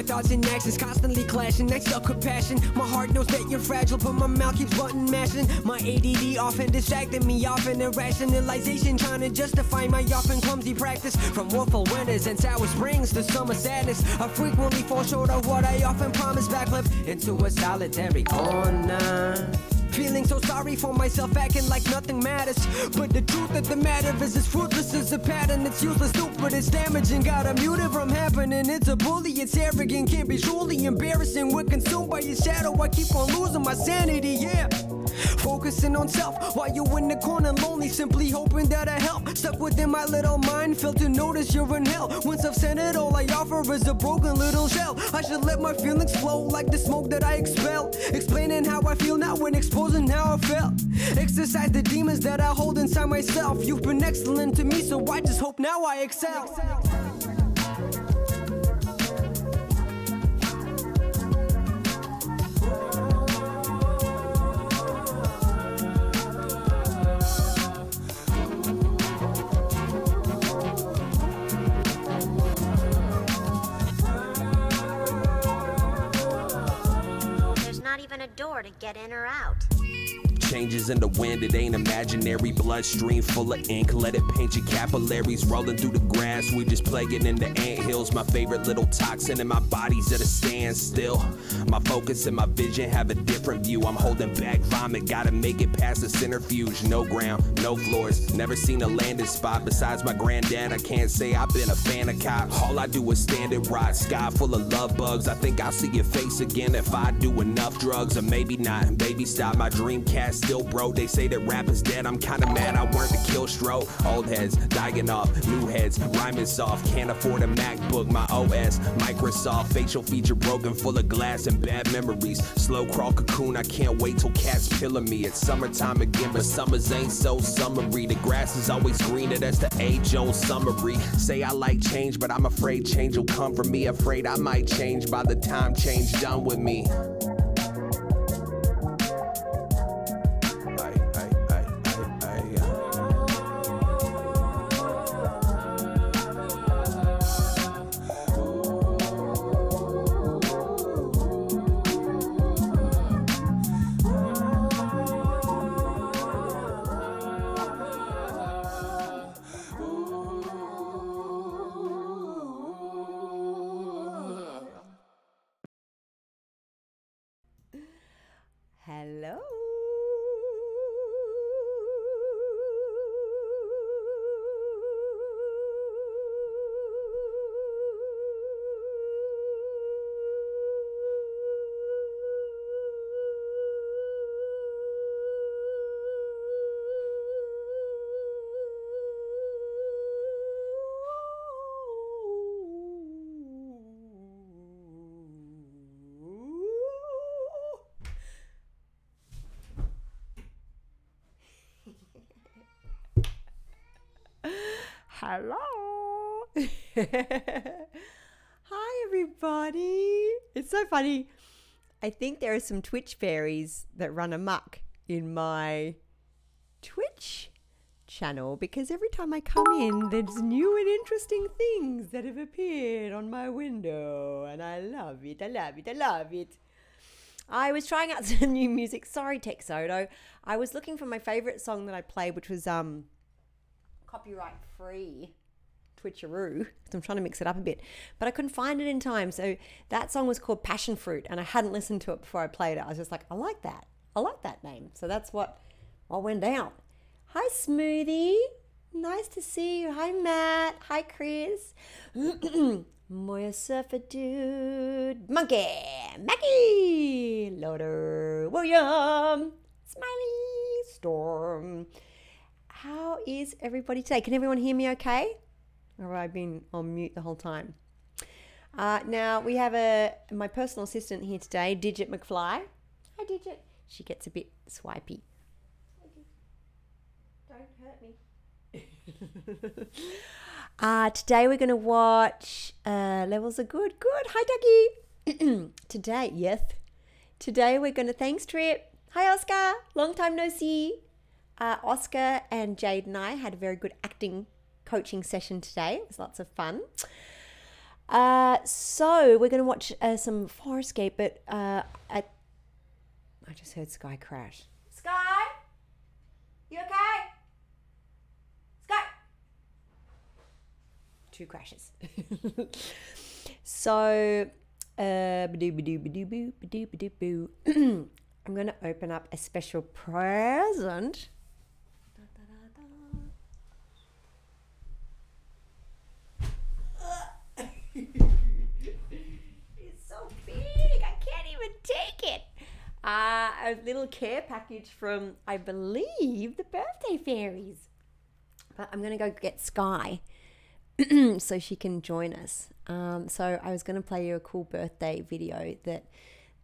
My thoughts and actions constantly clashing. I stuck compassion. My heart knows that you're fragile, but my mouth keeps button mashing. My ADD often distracting me, often irrationalization, trying to justify my often clumsy practice. From woeful winters and sour springs to summer sadness, I frequently fall short of what I often promise. Backflip into a solitary corner. Feeling so sorry for myself, acting like nothing matters. But the truth of the matter is, it's fruitless as a pattern. It's useless, stupid, it's damaging. Gotta mute it from happening. It's a bully, it's arrogant, can't be truly embarrassing. We're consumed by your shadow. I keep on losing my sanity, yeah. Focusing on self while you in the corner lonely, simply hoping that I help. Stuck within my little mind, fail to notice you're in hell. Once I've sent it, all I offer is a broken little shell. I should let my feelings flow like the smoke that I expel. Explaining how I feel now when exposing how I felt. Exercise the demons that I hold inside myself. You've been excellent to me, so I just hope now I excel. There's door to get in or out. Changes in the wind, it ain't imaginary. Bloodstream full of ink, let it paint your capillaries. Rolling through the grass, we just plaguing in the anthills. My favorite little toxin in my body's at a standstill. My focus and my vision have a different view. I'm holding back vomit, gotta make it past the centrifuge. No ground, no floors, never seen a landing spot. Besides my granddad, I can't say I've been a fan of cops. All I do is stand and ride, sky full of love bugs. I think I'll see your face again if I do enough drugs, or maybe not. Baby, stop my dream cast still broke. They say that rap is dead. I'm kinda mad I weren't the kill stroke. Old heads dying off, new heads rhyming soft. Can't afford a MacBook, my OS, Microsoft. Facial feature broken, full of glass and bad memories. Slow crawl cocoon, I can't wait till cats pilling me. It's summertime again, but summers ain't so summery. The grass is always greener, that's the age old summary. Say I like change, but I'm afraid change will come for me. Afraid I might change by the time change done with me. Hello. Hello. Hi, everybody. It's so funny. I think there are some Twitch fairies that run amok in my Twitch channel because every time I come in, there's new and interesting things that have appeared on my window. And I love it. I love it. I love it. I was trying out some new music. Sorry, Texodo. I was looking for my favorite song that I played, which was um copyright free Twitcheroo. I'm trying to mix it up a bit, but I couldn't find it in time. So that song was called Passion Fruit, and I hadn't listened to it before I played it. I was just like, I like that. I like that name. So that's what what went down. Hi, Smoothie. Nice to see you. Hi, Matt. Hi, Chris. Moya Surfer Dude. Monkey. Mackie. Loader. William. Smiley. Storm. How is everybody today? Can everyone hear me okay? Or have I been on mute the whole time? Uh, now we have a my personal assistant here today, Digit McFly. Hi, Digit. She gets a bit swipey. Don't hurt me. uh, today we're going to watch uh, Levels Are Good. Good. Hi, Ducky. today, yes. Today we're going to thanks trip. Hi, Oscar. Long time no see. Uh, Oscar and Jade and I had a very good acting coaching session today. It was lots of fun. Uh, so we're going to watch uh, some Farscape, but uh, I, I just heard Sky crash. Sky, you okay? Sky. Two crashes. so, uh. I'm going to open up a special present. It's so big, I can't even take it. Uh, a little care package from, I believe, the birthday fairies. But I'm going to go get Sky so she can join us. Um, so I was going to play you a cool birthday video that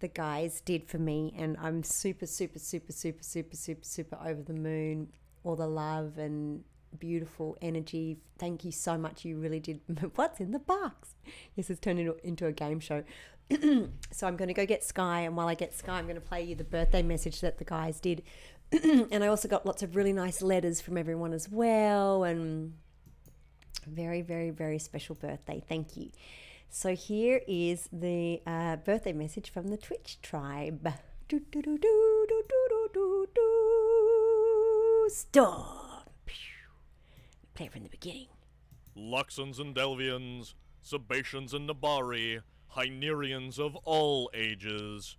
the guys did for me, and I'm super, super, super, super, super, super, super over the moon. All the love and beautiful energy. Thank you so much. You really did. What's in the box? Yes, it's turned into, into a game show. so I'm going to go get Sky, and while I get Sky, I'm going to play you the birthday message that the guys did. and I also got lots of really nice letters from everyone as well, and very, very, very special birthday. Thank you. So here is the uh, birthday message from the Twitch tribe. Do, do, do, do, do, do, do, do. Stop. Play from the beginning. Luxans and Delvians, Sebaceans and Nebari, Hynerians of all ages.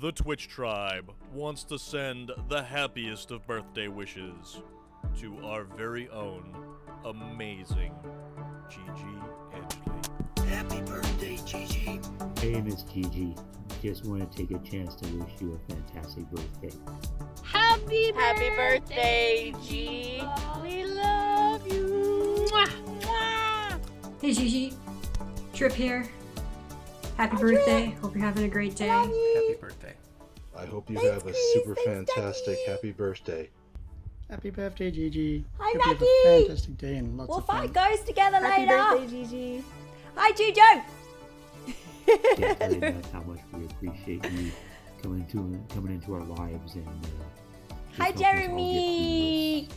The Twitch Tribe wants to send the happiest of birthday wishes to our very own amazing Gigi Edgley. Happy birthday, Gigi. Hey, Miss Gigi. Just want to take a chance to wish you a fantastic birthday. Happy, Happy birthday, G. We love you. Mwah, mwah. Hey Gigi, Trip here. Happy birthday. Hope you're having a great day. Happy birthday. I hope you Thanks, have a Chris. super Thanks, fantastic Ducky. happy birthday. Happy birthday, Gigi. Hi, Hope you have a fantastic day and lots We'll of fun. fight ghosts together Happy later. birthday, Gigi. Hi, Jujo. Can't tell you enough how much we appreciate you coming into coming into our lives and uh, just Hi, helping us all get Jeremy.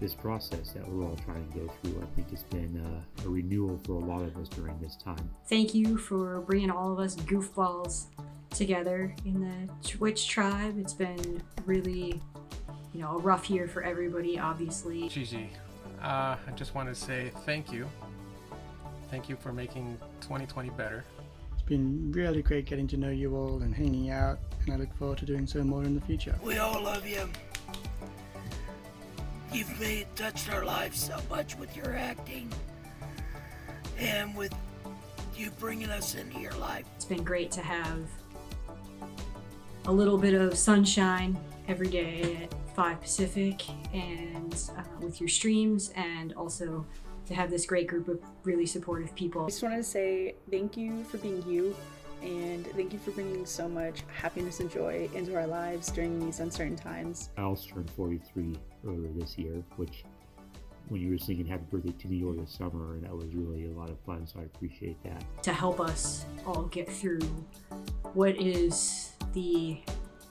This, this process that we're all trying to go through. I think it's been uh, a renewal for a lot of us during this time. Thank you for bringing all of us goofballs together in the Twitch tribe. It's been really, you know, a rough year for everybody, obviously. Gigi, uh, I just want to say thank you. Thank you for making 2020 better. It's been really great getting to know you all and hanging out, and I look forward to doing so more in the future. We all love you. You've made touched our lives so much with your acting and with you bringing us into your life. It's been great to have a little bit of sunshine every day at 5 Pacific and uh, with your streams, and also to have this great group of really supportive people. I just wanted to say thank you for being you and thank you for bringing so much happiness and joy into our lives during these uncertain times. I also turned 43 earlier this year, which when you were singing happy birthday to me over the summer, and that was really a lot of fun, so I appreciate that. to help us all get through what is the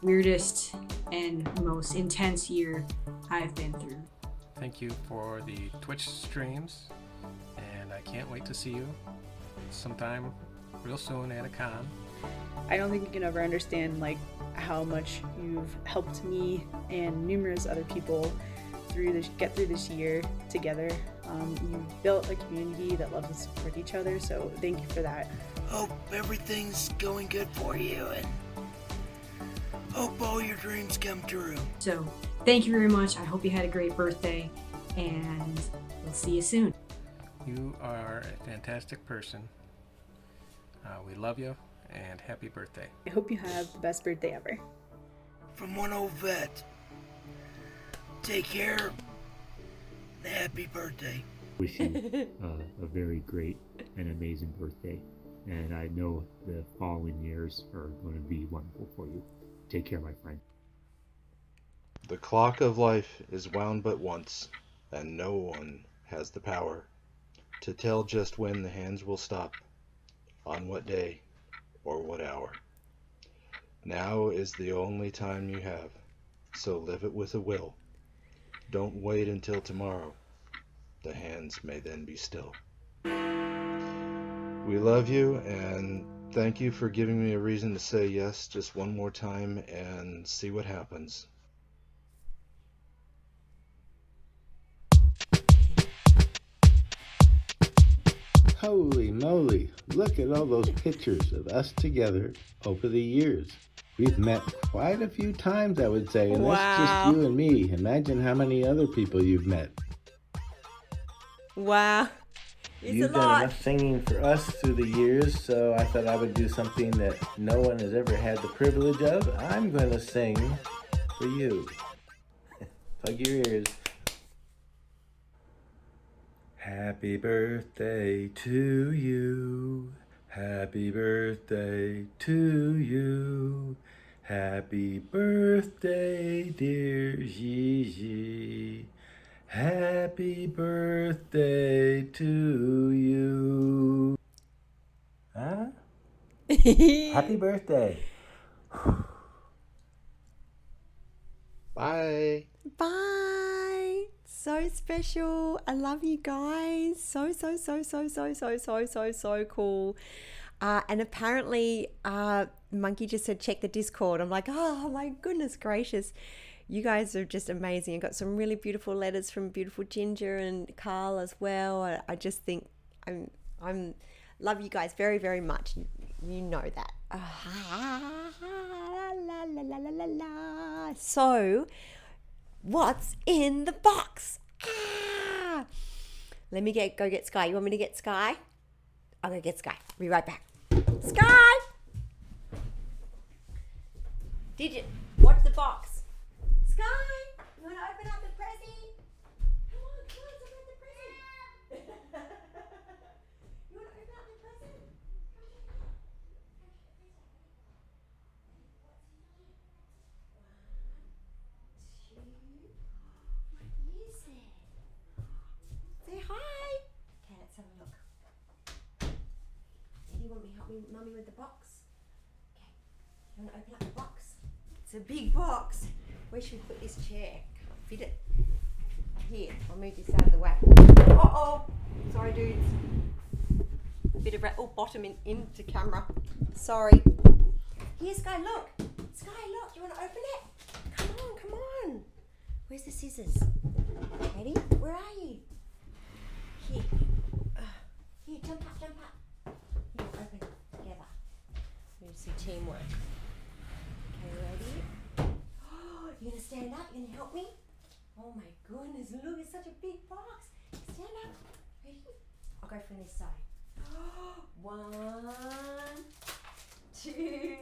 weirdest and most intense year I've been through. Thank you for the Twitch streams, and I can't wait to see you sometime real soon at a con. I don't think you can ever understand like how much you've helped me and numerous other people through this get through this year together. Um, you've built a community that loves and support each other, so thank you for that. Hope everything's going good for you and hope all your dreams come true. So, thank you very much. I hope you had a great birthday, and we'll see you soon. You are a fantastic person. Uh, we love you, and happy birthday. I hope you have the best birthday ever. From one old vet. Take care. and Happy birthday. Wish you uh, a very great and amazing birthday, and I know the following years are going to be wonderful for you. Take care, my friend. The clock of life is wound but once, and no one has the power to tell just when the hands will stop, on what day, or what hour. Now is the only time you have, so live it with a will. Don't wait until tomorrow. The hands may then be still. We love you and thank you for giving me a reason to say yes just one more time and see what happens. Holy moly, look at all those pictures of us together over the years. We've met quite a few times, I would say, and that's Wow. just you and me. Imagine how many other people you've met. Wow. It's You've a done lot. enough singing for us through the years, so I thought I would do something that no one has ever had the privilege of. I'm going to sing for you. Plug your ears. Happy birthday to you. Happy birthday to you. Happy birthday, dear Gigi. Happy birthday to you. Huh? Happy birthday. Bye. Bye. So special. I love you guys. So, so, so, so, so, so, so, so, so cool. Uh, and apparently, uh, Monkey just said, check the Discord. I'm like, oh my goodness gracious. You guys are just amazing. I got some really beautiful letters from beautiful Ginger and Carl as well. I, just think I'm, I'm, love you guys very, very much. You, know that. La, la, la. So, what's in the box? Ah! Let me get go get Sky. You want me to get Sky? I'll go get Sky. Be right back. Sky! Did you watch the box? Sky! You want to open up the present? Come on, come on, let's open up the present. you want to open up the present? What is it? Say hi. Okay, let's have a look. Eddie, want me help me, mummy, with the box? Okay. You to open up the box? It's a big box. Where should we put this chair? Can't fit it. Here, I'll move this out of the way. Uh oh. Sorry, dudes. Bit of rat. Oh, bottom in, into camera. Sorry. Here, Sky, look. Sky, look. You want to open it? Come on, come on. Where's the scissors? Ready? Where are you? Here. Here, jump up, jump up. Here, open together. We see teamwork. Okay, ready? You gonna stand up? You gonna help me? Oh my goodness, look, it's such a big box. Stand up. Ready? I'll go from this side. One, two.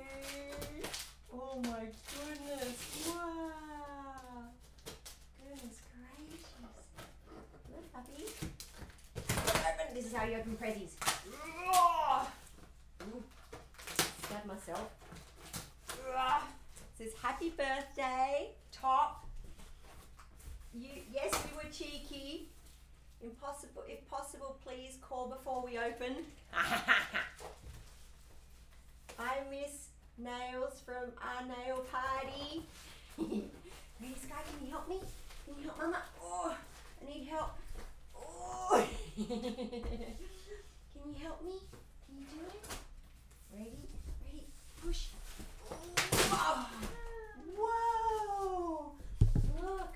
Oh my goodness. Wow. Goodness gracious. Look, puppy. Open. This is how you open prezzies. Ooh. Stab myself. It says happy birthday, top. You yes, you were cheeky. Impossible if possible, please call before we open. I miss nails from our nail party. Miss Guy, can you help me? Can you help Mama? Oh, I need help. Oh. can you help me? Can you do it? Ready? Ready? Push. Whoa! Look,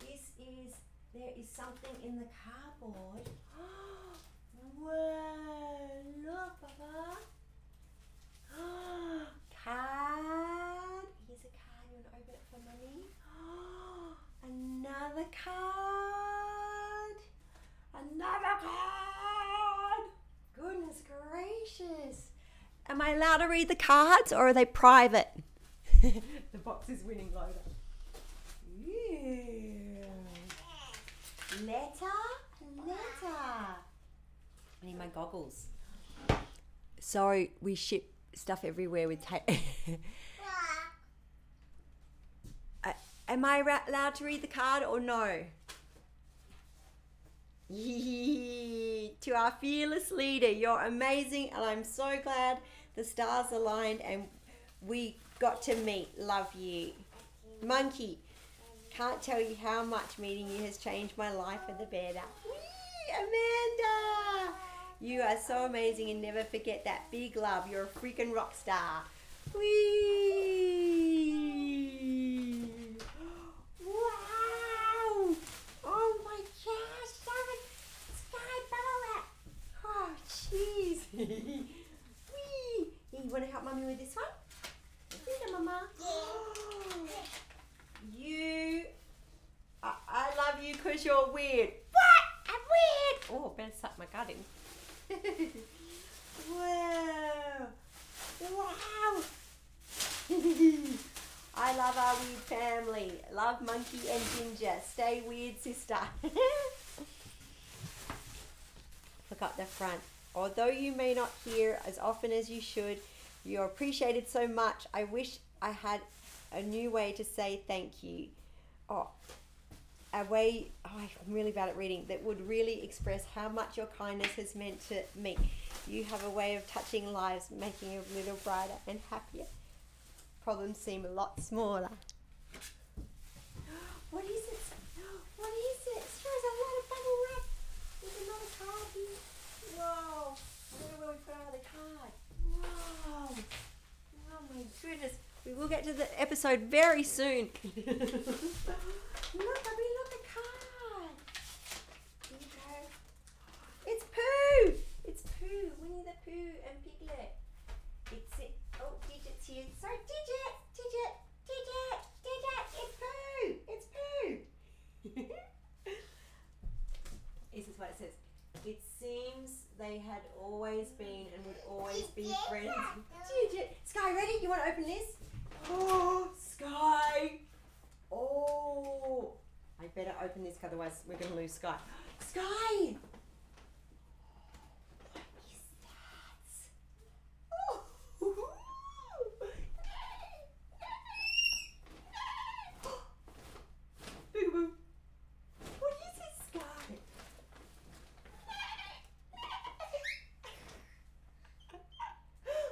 this is there is something in the cardboard. Whoa! Look, Papa. card. Here's a card. You want to open it for Mummy? Another card. Another card. Goodness gracious. Am I allowed to read the cards or are they private? the box is winning loader. Yeah. Letter? Letter. I need my goggles. Sorry, we ship stuff everywhere with tape. uh, am I ra- allowed to read the card or no? Yee. to our fearless leader, you're amazing, and I'm so glad the stars aligned and we got to meet. Love you. Monkey, can't tell you how much meeting you has changed my life for the better. Whee! Amanda! You are so amazing and never forget that big love. You're a freaking rock star. Whee! Wow! Oh my gosh, Seven Sky Bubble Oh, jeez. Whee! You want to help mommy with this one? Here, mama. You. I, I love you because you're weird. What? I'm weird. Oh, better suck my gut in. wow. Wow. I love our weird family. Love Monkey and Ginger. Stay weird, sister. Look up the front. Although you may not hear as often as you should, you're appreciated so much. I wish I had a new way to say thank you. Oh, a way, oh, I'm really bad at reading, that would really express how much your kindness has meant to me. You have a way of touching lives, making a little brighter and happier. Problems seem a lot smaller. What is it? What is it? There's a lot of bubble wrap. There's another card here. Whoa. I wonder where we put our other card. Whoa. Oh my goodness. We will get to the episode very soon. look, Bubby, look, a card. Here you go. It's Pooh. It's Pooh. Winnie the Pooh and Piglet. It's it. Oh, Digit's here. Sorry, Digit. Digit. Digit. Digit. It's Pooh. It's Pooh. this is what it says. It seems they had always been and would always be friends. Sky, ready? You want to open this? Oh, Sky. Oh. I better open this, otherwise we're going to lose Sky. Sky. Boo-boo. What is it, Sky?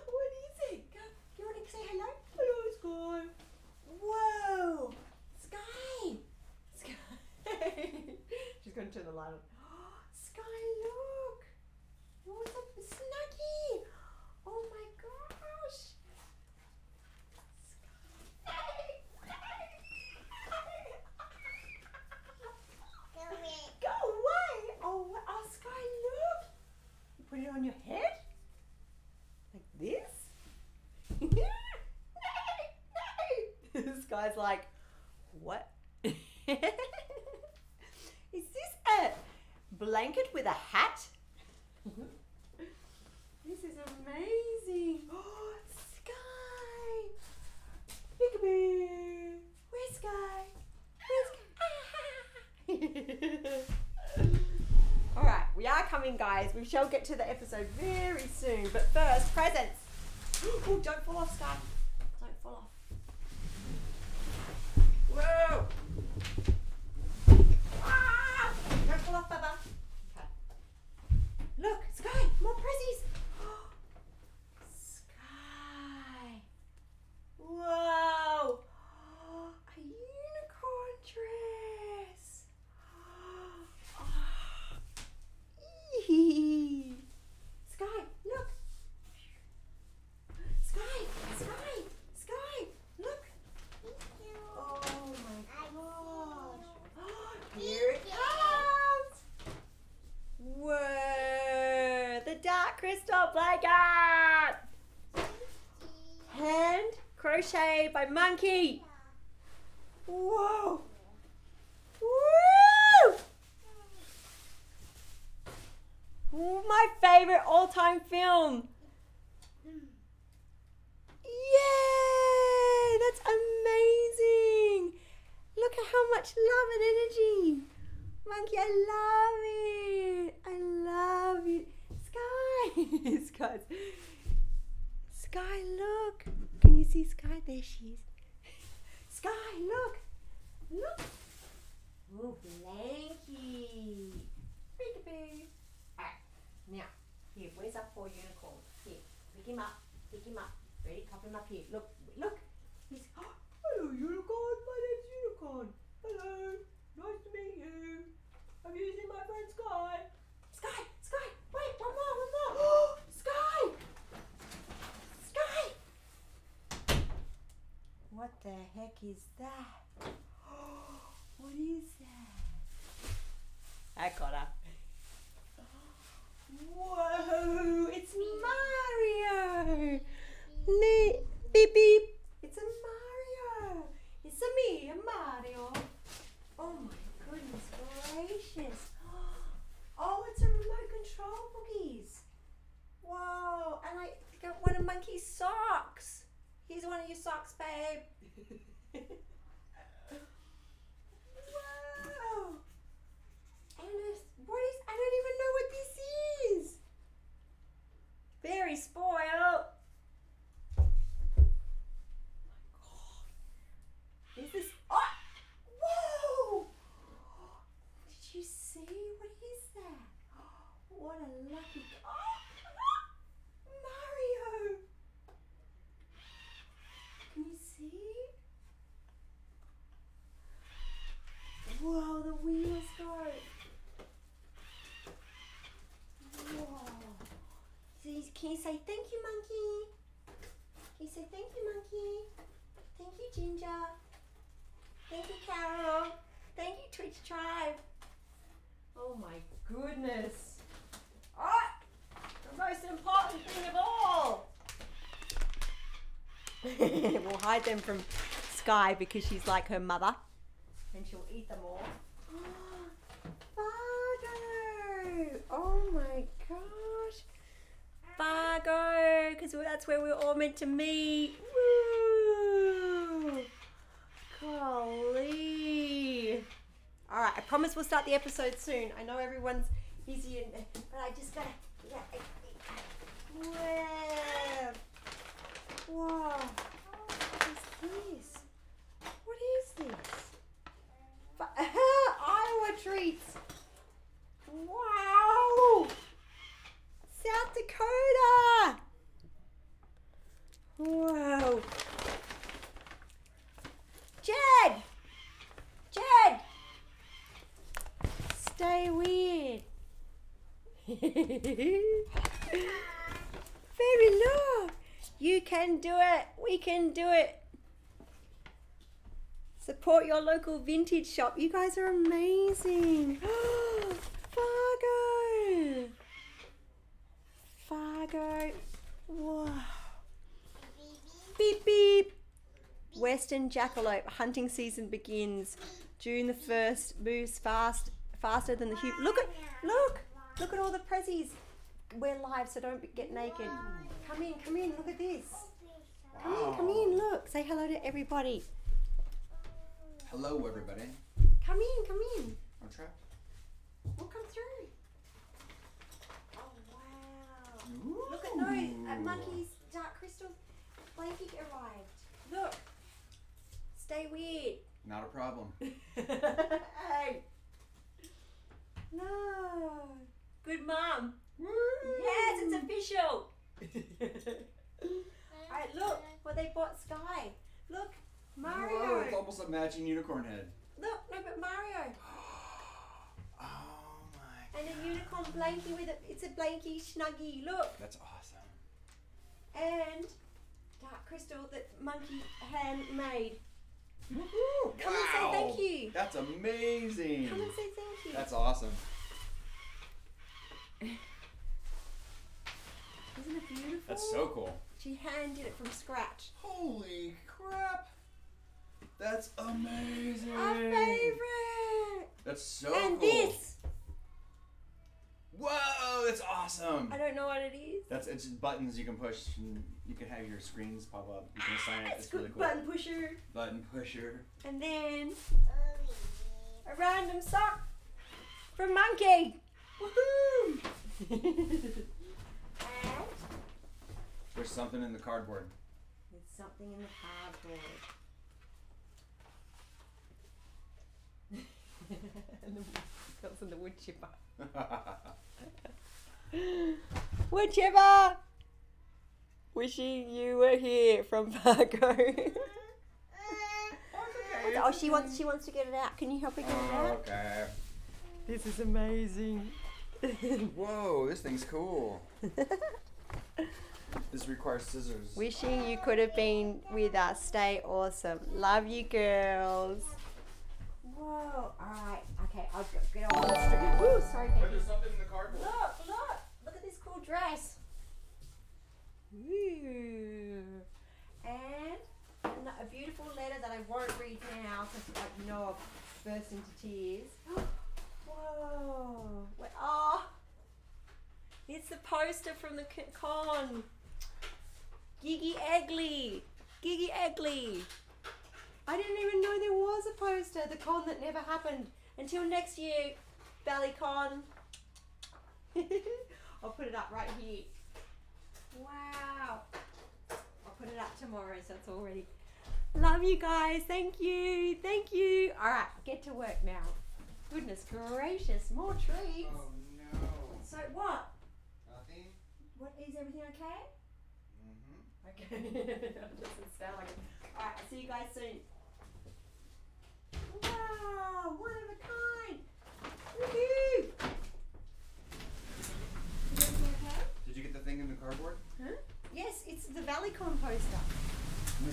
what is it? Go, you want to say hello? Hello, Sky. Whoa, Sky. Sky. She's going to turn the light on. Sky, look. What's up, Snuggy? Oh my gosh. Go away! Oh, wha- oh, Sky, look! You put it on your head? Like this? Guy's like, what? Is this a blanket with a hat? this is amazing. Oh, Sky! Peekaboo! Where's Sky? Where's Sky? All right, we are coming, guys. We shall get to the episode very soon. But first, presents. Oh, don't fall off, Sky. Don't fall off. Whoa! Ah! Don't fall off, Baba. Okay. Look, Sky, more prezzies. Sky. Whoa! A unicorn dress. Eee. Sky, look. Sky, Sky, Sky, look. Oh my gosh. Here it comes. Whoa, the dark crystal blanket. Hand crochet by Monkey. Whoa. Woo! Ooh, My favorite all-time film. Yay! That's amazing. Look at how much love and energy. Monkey, I love it. I love it. Sky. Sky. Sky, look. Can you see Sky? There she is. Sky, look. Look. Oh, blankie. Peekaboo. Alright, now, here, where's our poor unicorn? Here, pick him up. Pick him up. Ready? Pop him up here. Look, look. He's. hello, unicorn. My name's Unicorn. Hello. Nice to meet you. You seen my friend Sky? Sky, Sky. Wait, one more, one is that? what is that? I got her. Whoa! It's Mario. Ne- beep beep. It's a Mario. It's a me, a Mario. Oh my goodness gracious. Oh, it's a remote control boogies. Whoa, and I got one of Monkey's socks. Here's one of your socks, babe. Whoa. And this, what is, I don't even know what this is. Very spoiled. Is this, oh, whoa. Did you see? What is that? What a lucky, oh, Mario. Can you see? Whoa, the wheels go. Whoa. Can you say thank you, monkey? Can you say thank you, monkey? Thank you, Ginger. Thank you, Carol. Thank you, Twitch Tribe. Oh my goodness. Ah, the most important thing of all. we'll hide them from Sky because she's like her mother and she'll eat them all. Fargo! Oh my gosh. Fargo! Because that's where we're all meant to meet. Woo! Golly. Alright, I promise we'll start the episode soon. I know everyone's busy, and, but I just gotta. Yeah. Whoa. What is this? What is this? Fa- Iowa treats. Wow. South Dakota. Wow. Jed. Jed. Stay weird. Very low. You can do it. We can do it. Support your local vintage shop. You guys are amazing. Fargo. Fargo. Whoa. Beep beep. Western jackalope hunting season begins. June the first moves fast, faster than the human. Look at, look, look at all the prezzies. We're live, so don't get naked. Come in, come in. Look at this. Come in, come in. Look, say hello to everybody. Hello, everybody. Come in, come in. I'm trapped. We'll come through. Oh wow! Look at those uh, monkeys. Dark crystal blanket arrived. Look. Stay weird. Not a problem. hey. No. Good mom. Yes, it's official. Alright, look what they bought Sky. Look, Mario. Whoa, it's almost a matching unicorn head. Look, no, but Mario. Oh my. And a unicorn blankie with it. It's a blankie snuggie. Look. That's awesome. And dark crystal that monkey handmade. Come wow. and say thank you. That's amazing. Come and say thank you. That's awesome. Isn't it beautiful? That's so cool. She hand did it from scratch. Holy crap. That's amazing. Our favorite. That's so and cool. And this. Whoa, that's awesome. I don't know what it is. That's it's just buttons you can push and you can have your screens pop up. You can ah, assign it. It's It's really good cool. button pusher. Button pusher. And then a random sock from Monkey. Woohoo! and There's something in the cardboard. there's something in the cardboard. and the that's in the wood chipper. wood chipper! Wishing you were here from Fargo. Oh, oh, she wants she wants to get it out. Can you help her get it out? Oh, okay. This is amazing. Whoa, this thing's cool. This requires scissors. Wishing you could have been with us. Stay awesome. Love you, girls. Whoa. All right. Okay. I'll go, get on the street. Woo, sorry, baby. There's something in the cardboard. Look, look. Look at this cool dress. Ooh. And a beautiful letter that I won't read now because, like, you know, I'll burst into tears. Whoa. Wait, oh. It's the poster from the con. Gigi Edgley. Gigi Edgley. I didn't even know there was a poster. The con that never happened. Until next year, ValleyCon. I'll put it up right here. Wow. I'll put it up tomorrow so it's all ready. Love you guys. Thank you. Thank you. All right, get to work now. Goodness gracious, more treats. Oh no. So what? Nothing. What is everything okay? Mm-hmm. Okay. Doesn't sound like it. All right, see you guys soon. Wow, one of a kind. Woohoo! Did you get the thing in the cardboard? Huh? Yes, it's the ValleyCon poster.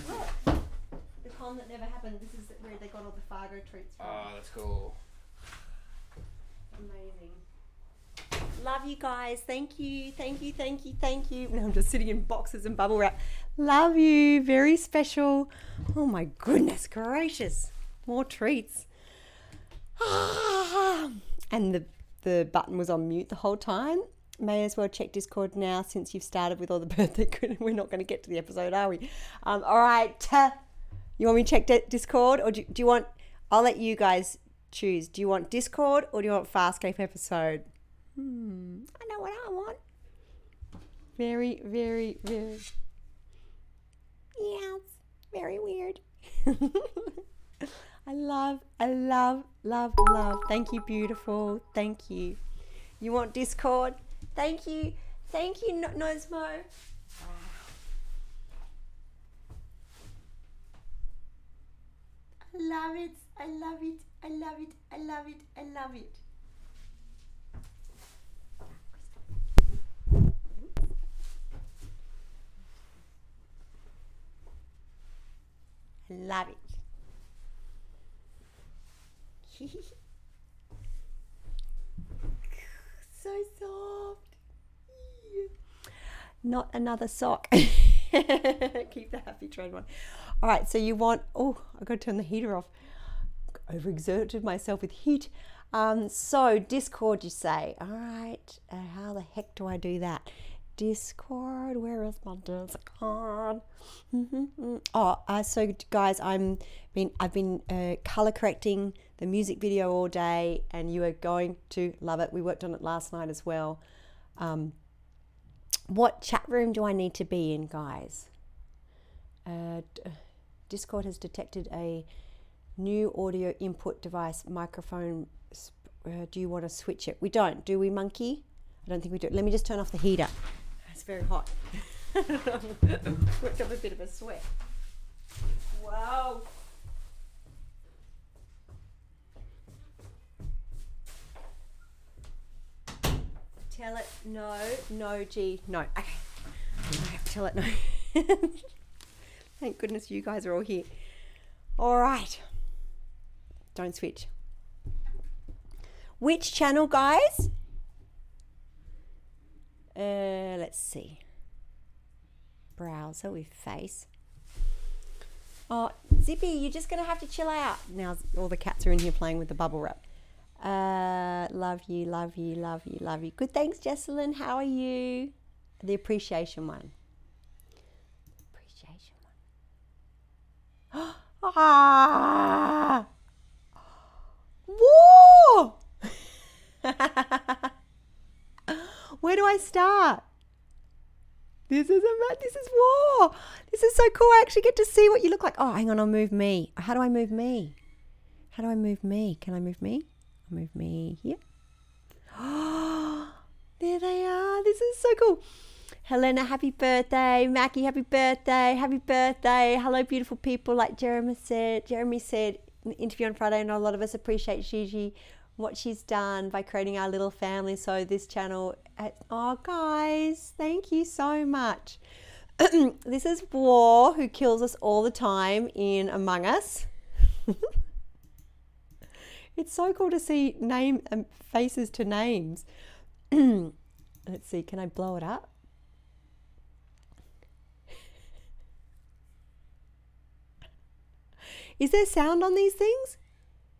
Look, the con that never happened. This is where they got all the Fargo treats from. Oh, that's cool. Amazing. Love you guys. Thank you. Thank you. Thank you. Thank you. Now I'm just sitting in boxes and bubble wrap. Love you. Very special. Oh my goodness gracious. More treats. And the the button was on mute the whole time. May as well check Discord now since you've started with all the birthday. We're not going to get to the episode, are we? Um, all right. You want me to check Di- Discord, or do, do you want? I'll let you guys choose. Do you want Discord or do you want Farscape episode? Hmm. I know what I want. Very, very, very. Yeah, very weird. I love, I love, love, love. Thank you, beautiful. Thank you. You want Discord? Thank you. Thank you, no- Nosmo. I love it. I love it. I love it. I love it. I love it. I love it. so soft. Not another sock. Keep the happy train one. All right, so you want, oh, I've got to turn the heater off. Overexerted myself with heat. Um, so, Discord, you say. All right, uh, how the heck do I do that? Discord, where is my Discord? Mhm. Oh, uh, so guys, I'm been I've been uh, color correcting the music video all day, and you are going to love it. We worked on it last night as well. Um, what chat room do I need to be in, guys? Uh, Discord has detected a new audio input device microphone. Uh, do you want to switch it? We don't, do we, monkey? I don't think we do. Let me just turn off the heater. It's very hot. Worked up a bit of a sweat. Wow. Tell it no, no, G, no. Okay. To tell it no. Thank goodness you guys are all here. All right. Don't switch. Which channel, guys? Uh, let's see. Browser with face. Oh, Zippy, you're just gonna have to chill out. Now all the cats are in here playing with the bubble wrap. Uh, love you, love you, love you, love you. Good, thanks, Jesselyn. How are you? The appreciation one. Appreciation one. ah! Whoa! Where do I start? This is a this is war. This is so cool. I actually get to see what you look like. Oh, hang on, I'll move me. How do I move me? How do I move me? Can I move me? Move me here. Oh, there they are. This is so cool. Helena, happy birthday. Mackie, happy birthday. Happy birthday. Hello, beautiful people. Like Jeremy said, Jeremy said in the interview on Friday, and a lot of us appreciate Gigi what she's done by creating our little family. So this channel, oh guys, thank you so much. this is War, who kills us all the time in Among Us. it's so cool to see name um, faces to names. Let's see, can I blow it up? Is there sound on these things?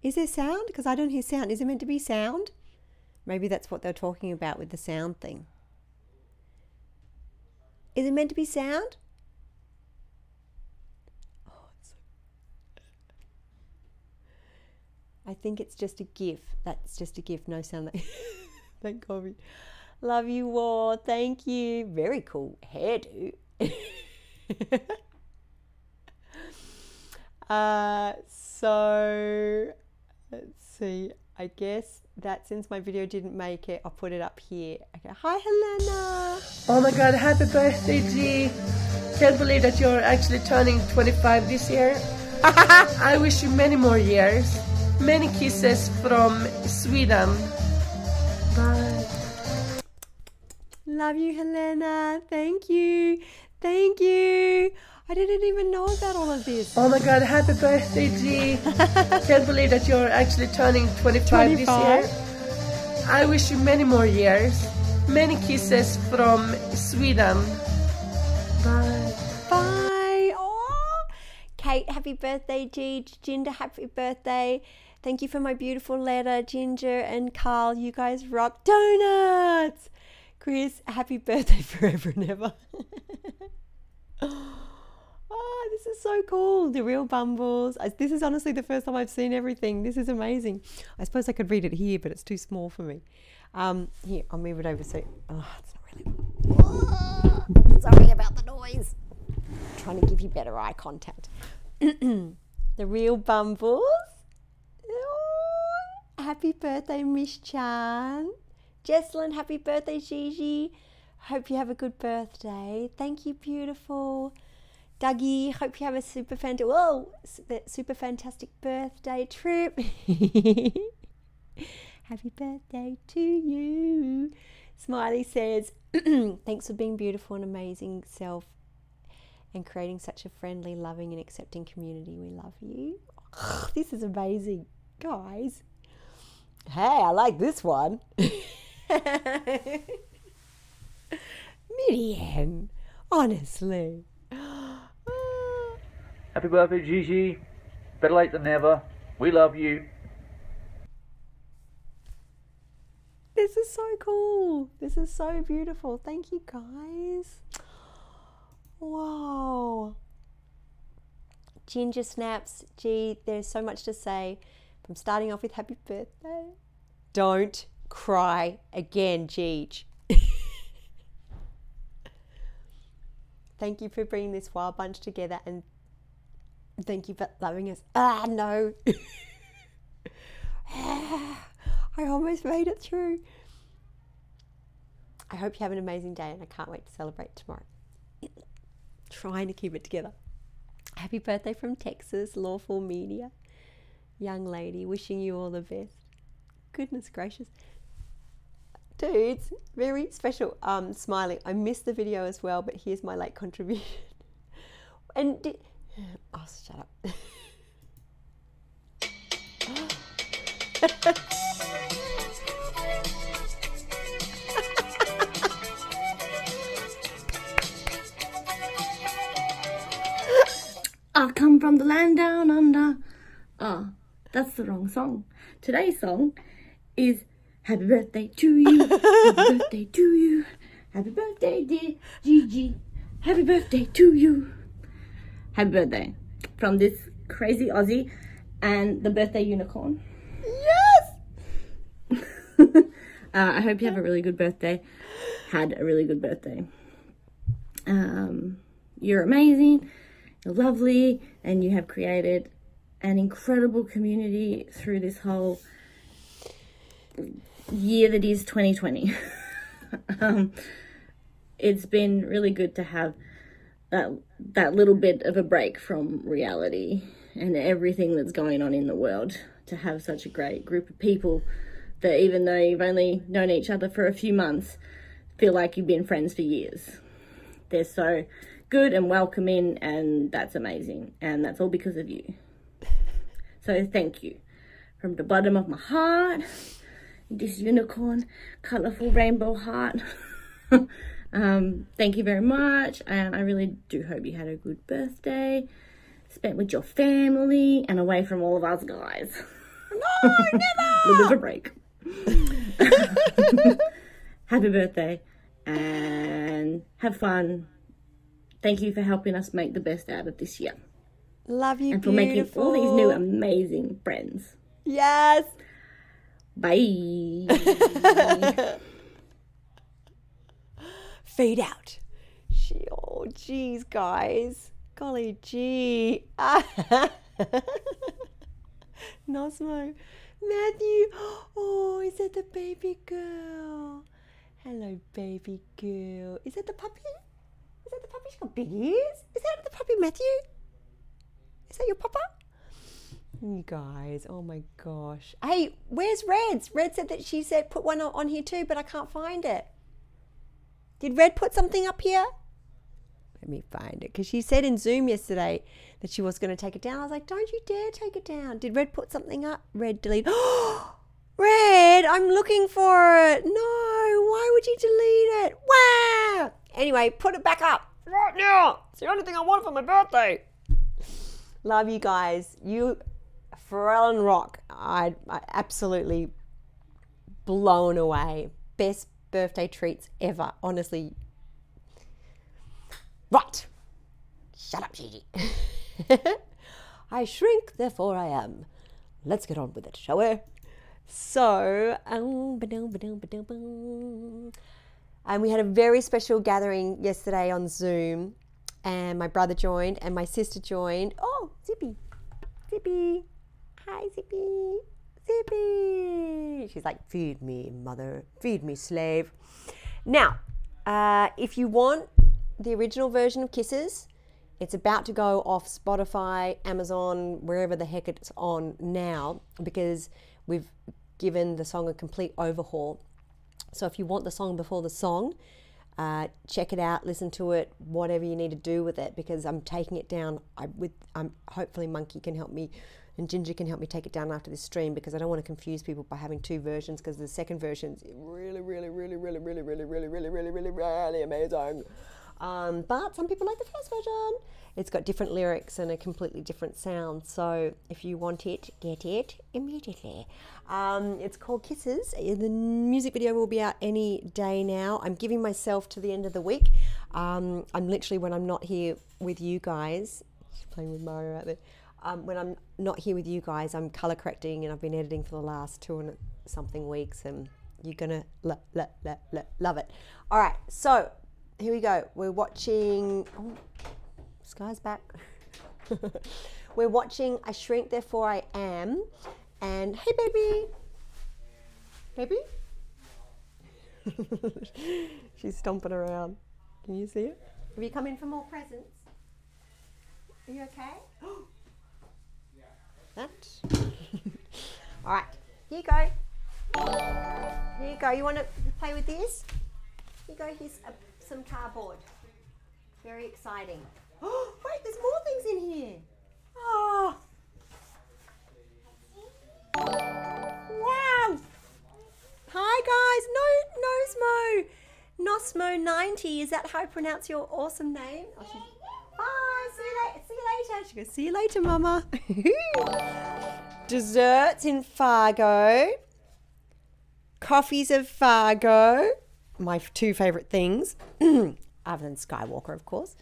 Is there sound? Because I don't hear sound. Is it meant to be sound? Maybe that's what they're talking about with the sound thing. Is it meant to be sound? I think it's just a GIF. That's just a GIF, no sound. Thank God. Love you, all. Thank you. Very cool hairdo. uh, so let's see. I guess that since my video didn't make it, I'll put it up here. Okay. Hi, Helena. Oh my God! Happy birthday, G. Can't believe that you're actually turning 25 this year. I wish you many more years. Many kisses from Sweden. Bye. Love you, Helena. Thank you. Thank you. I didn't even know about all of this. Oh my god, happy birthday, G. Can't believe that you're actually turning 25, 25, this year. I wish you many more years. Many kisses from Sweden. Bye. Bye. Oh. Kate, happy birthday, G. Ginger, happy birthday. Thank you for my beautiful letter, Ginger and Carl. You guys rock donuts. Chris, happy birthday forever and ever. Oh, this is so cool. The real Bumbles. This is honestly the first time I've seen everything. This is amazing. I suppose I could read it here, but it's too small for me. Um, here, I'll move it over so. Oh, it's not really. Oh, sorry about the noise. I'm trying to give you better eye contact. the real Bumbles. Happy birthday, Miss Chan. Jesslyn, happy birthday, Gigi. Hope you have a good birthday. Thank you, beautiful. Dougie, hope you have a super fantastic, whoa, super fantastic birthday trip. Happy birthday to you. Smiley says, thanks for being beautiful and amazing self and creating such a friendly, loving, and accepting community. We love you. this is amazing, guys. Hey, I like this one. Midian, honestly. Happy birthday, Gigi. Better late than never. We love you. This is so cool. This is so beautiful. Thank you, guys. Wow. Ginger snaps. Gee, there's so much to say. From starting off with happy birthday. Don't cry again, Gigi. Thank you for bringing this wild bunch together and Thank you for loving us. Ah, no. I almost made it through. I hope you have an amazing day and I can't wait to celebrate tomorrow. Trying to keep it together. Happy birthday from Texas, Lawful Media. Young lady, wishing you all the best. Goodness gracious. Dudes, very special. Um, smiling. I missed the video as well, but here's my late contribution. and did, Oh, shut up. I come from the land down under. Ah, oh, that's the wrong song. Today's song is Happy Birthday to you. Happy birthday to you. Happy birthday, dear Gigi. Happy birthday to you happy birthday from this crazy Aussie and the birthday unicorn. Yes! uh, I hope you have a really good birthday. Had a really good birthday. Um, you're amazing, you're lovely, and you have created an incredible community through this whole year that is 2020. um, it's been really good to have that that little bit of a break from reality and everything that's going on in the world to have such a great group of people that even though you've only known each other for a few months, feel like you've been friends for years. They're so good and welcoming, and that's amazing. And that's all because of you. So thank you from the bottom of my heart. This unicorn, colorful rainbow heart. um, thank you very much, and I really do hope you had a good birthday, spent with your family, and away from all of us guys. No, never. a little bit of a break. Happy birthday, and have fun. Thank you for helping us make the best out of this year. Love you, and for making all these new amazing friends. Yes. Bye. Fade out. She, oh, jeez, guys. Golly gee. Nosmo. Matthew. Oh, is that the baby girl? Hello, baby girl. Is that the puppy? Is that the puppy? She's got big ears. Is that the puppy, Matthew? Is that your papa? You guys, oh my gosh. Hey, where's Red's? Red said that she said put one on- here too, but I can't find it. Did Red put something up here? Let me find it. Because she said in Zoom yesterday that she was going to take it down. I was like, don't you dare take it down. Did Red put something up? Red delete. Red, I'm looking for it. No, why would you delete it? Wow. Anyway, put it back up right now. It's the only thing I want for my birthday. Love you guys. You, Pharrell and Rock, I, I absolutely blown away. Best birthday treats ever. Honestly. Right. Shut up, Gigi. I shrink, therefore I am. Let's get on with it, shall we? So, um, and we had a very special gathering yesterday on Zoom, and my brother joined, and my sister joined. Oh, Zippy, Zippy, hi Zippy, Zippy. She's like, feed me, mother, feed me, slave. Now, uh, if you want the original version of Kisses, it's about to go off Spotify, Amazon, wherever the heck it's on now, because we've given the song a complete overhaul. So if you want the song before the song, uh, check it out, listen to it, whatever you need to do with it, because I'm taking it down. I with um, hopefully Monkey can help me, and Ginger can help me take it down after this stream because I don't want to confuse people by having two versions because the second version's really, really, really, really, really, really, really, really, really, really, really amazing. Um, but some people like the first version. It's got different lyrics and a completely different sound. So if you want it, get it immediately. Um, it's called Kisses. The music video will be out any day now. I'm giving myself to the end of the week. Um, I'm literally, when I'm not here with you guys, playing with Mario out there. Um, when I'm not here with you guys, I'm color correcting and I've been editing for the last two and something weeks, and you're gonna lo- lo- lo- love it. All right, so here we go. We're watching. Oh, Sky's back. We're watching I Shrink Therefore I Am. And hey, baby. Baby? She's stomping around. Can you see it? Have you come in for more presents? Are you okay? that. All right. Here you go. Here you go. You want to play with this? Here you go. Here's a, some cardboard. Very exciting. Oh, wait, there's more things in here. Oh. Wow. Hi, guys. No, Nosmo. Nosmo 90. Is that how I pronounce your awesome name? Oh, she's- Bye. See you, later. see you later. She goes, see you later, Mama. Desserts in Fargo. Coffees of Fargo. My two favourite things. Other than Skywalker, of course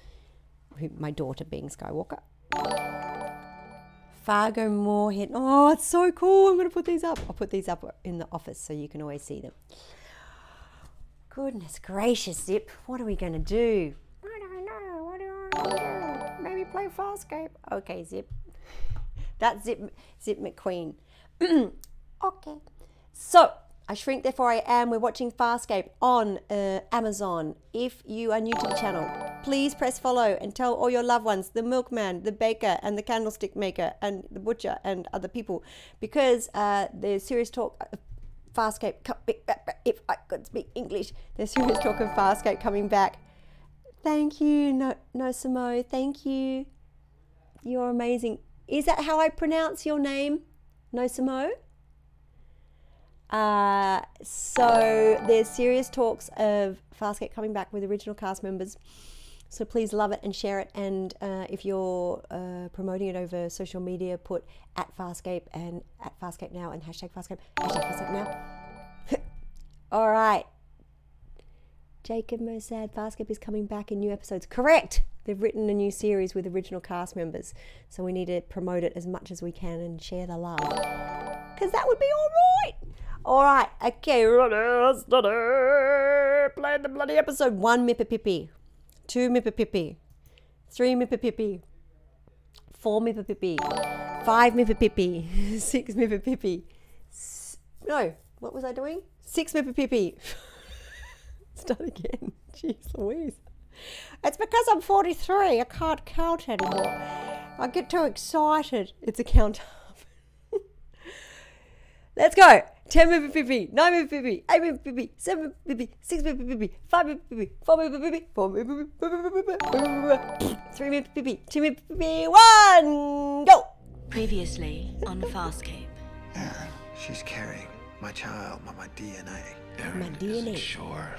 who, my daughter being Skywalker. Fargo Moorhead. Oh, it's so cool. I'm going to put these up. I'll put these up in the office so you can always see them. Goodness gracious, Zip. What are we going to do? I don't know. What do I do? Maybe play Farscape. Okay, Zip. That's Zip, Zip McQueen. okay. So, I Shrink Therefore I Am. We're watching Farscape on uh, Amazon. If you are new to the channel, please press follow and tell all your loved ones, the milkman, the baker, and the candlestick maker, and the butcher, and other people, because uh, there's serious talk. Uh, Farscape, if I could speak English, there's serious talk of Farscape coming back. Thank you, no, no Samo. Thank you. You're amazing. Is that how I pronounce your name? No Samo? Uh, so there's serious talks of Farscape coming back with original cast members. So please love it and share it. And uh, if you're uh, promoting it over social media, put at Farscape and at Farscape now and hashtag Farscape, hashtag now. All right. Jacob Mossad, Farscape is coming back in new episodes. Correct. They've written a new series with original cast members. So we need to promote it as much as we can and share the love. Because that would be all right. All right. Okay, runners, Play the bloody episode. One Mippipippy. Two Mippipippy. Three Mippipippy. Four Mippipippy. Five Mippipippy. Six Mippipippy. S- no, what was I doing? Six Mippipippy. Start again. Jeez Louise. It's because I'm 43. I can't count anymore. I get too excited. It's a count up. Let's go. 10 Mippipippy, 9 Mippipippy, 8 Mippipippy, 7 Mippipippy, 6 Mippipippy, 5 Mippipippy, 4 Mippipippy, 4 Mippipippy, 3 Mippipippy, 2 Mippipippy, 1, go! Previously on Farscape. Aeryn, she's carrying my child, my, my DNA. My DNA. sure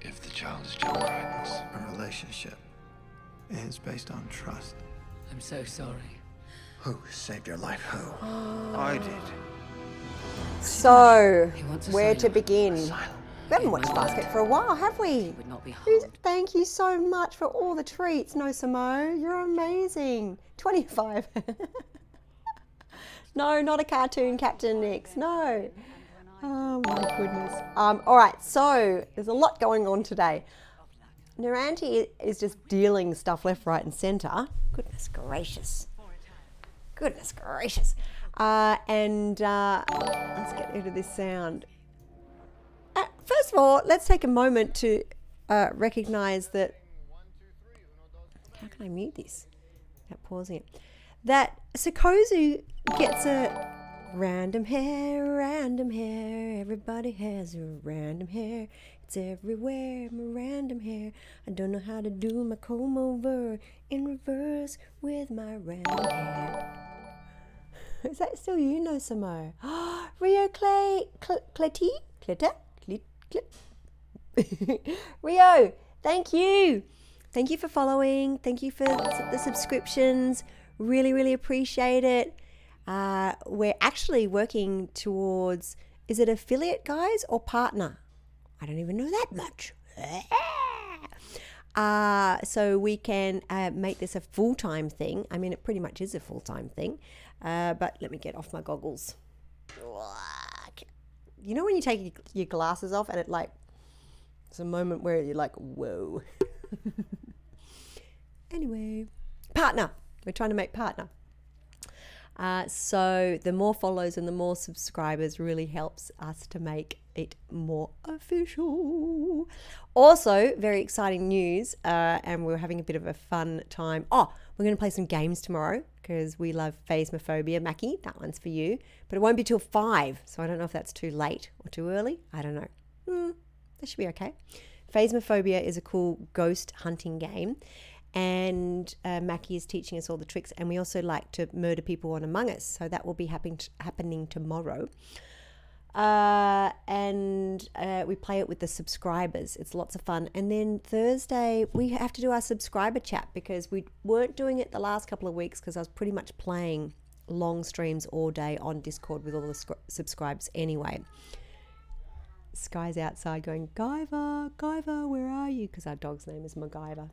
if the child is John Crichton's. A relationship is based on trust. I'm so sorry. Who saved your life? Who? I did. So, where to begin? We haven't watched Basket for a while, have we? Would not be Thank you so much for all the treats, No Samo. You're amazing. 25. no, not a cartoon, Captain Nix. No. Oh my goodness. Um, all right, so there's a lot going on today. Noranti is just dealing stuff left, right, and centre. Goodness gracious. Goodness gracious. Uh, and uh, let's get rid of this sound. Uh, first of all, let's take a moment to uh, recognize that. How can I mute this without pausing it? That Sikozu gets a random hair, random hair. Everybody has a random hair. It's everywhere, my random hair. I don't know how to do my comb over in reverse with my random hair. Is that still you, No Samo? Rio Clay, Cl- Clitter, Clit, Clip. Rio, thank you. Thank you for following. Thank you for the subscriptions. Really, really appreciate it. Uh, we're actually working towards is it affiliate guys or partner? I don't even know that much. Uh, so we can uh, make this a full time thing. I mean, it pretty much is a full time thing. Uh, but let me get off my goggles. You know when you take your- glasses off and it like, it's a moment where you're like, whoa. anyway, partner. We're trying to make partner. Uh, so the more follows and the more subscribers really helps us to make it more official. Also, very exciting news, uh, and we're having a bit of a fun time. Oh, we're going to play some games tomorrow because we love Phasmophobia. Mackie, that one's for you, but it won't be till five, so I don't know if that's too late or too early. I don't know. Hmm, that should be okay. Phasmophobia is a cool ghost hunting game, and uh, Mackie is teaching us all the tricks. And we also like to murder people on Among Us, so that will be happen- happening tomorrow. Uh, and uh, we play it with the subscribers. It's lots of fun. And then Thursday, we have to do our subscriber chat because we weren't doing it the last couple of weeks because I was pretty much playing long streams all day on Discord with all the scr- subscribers anyway. Sky's outside going, Guyver, Guyver, where are you? Because our dog's name is MacGyver.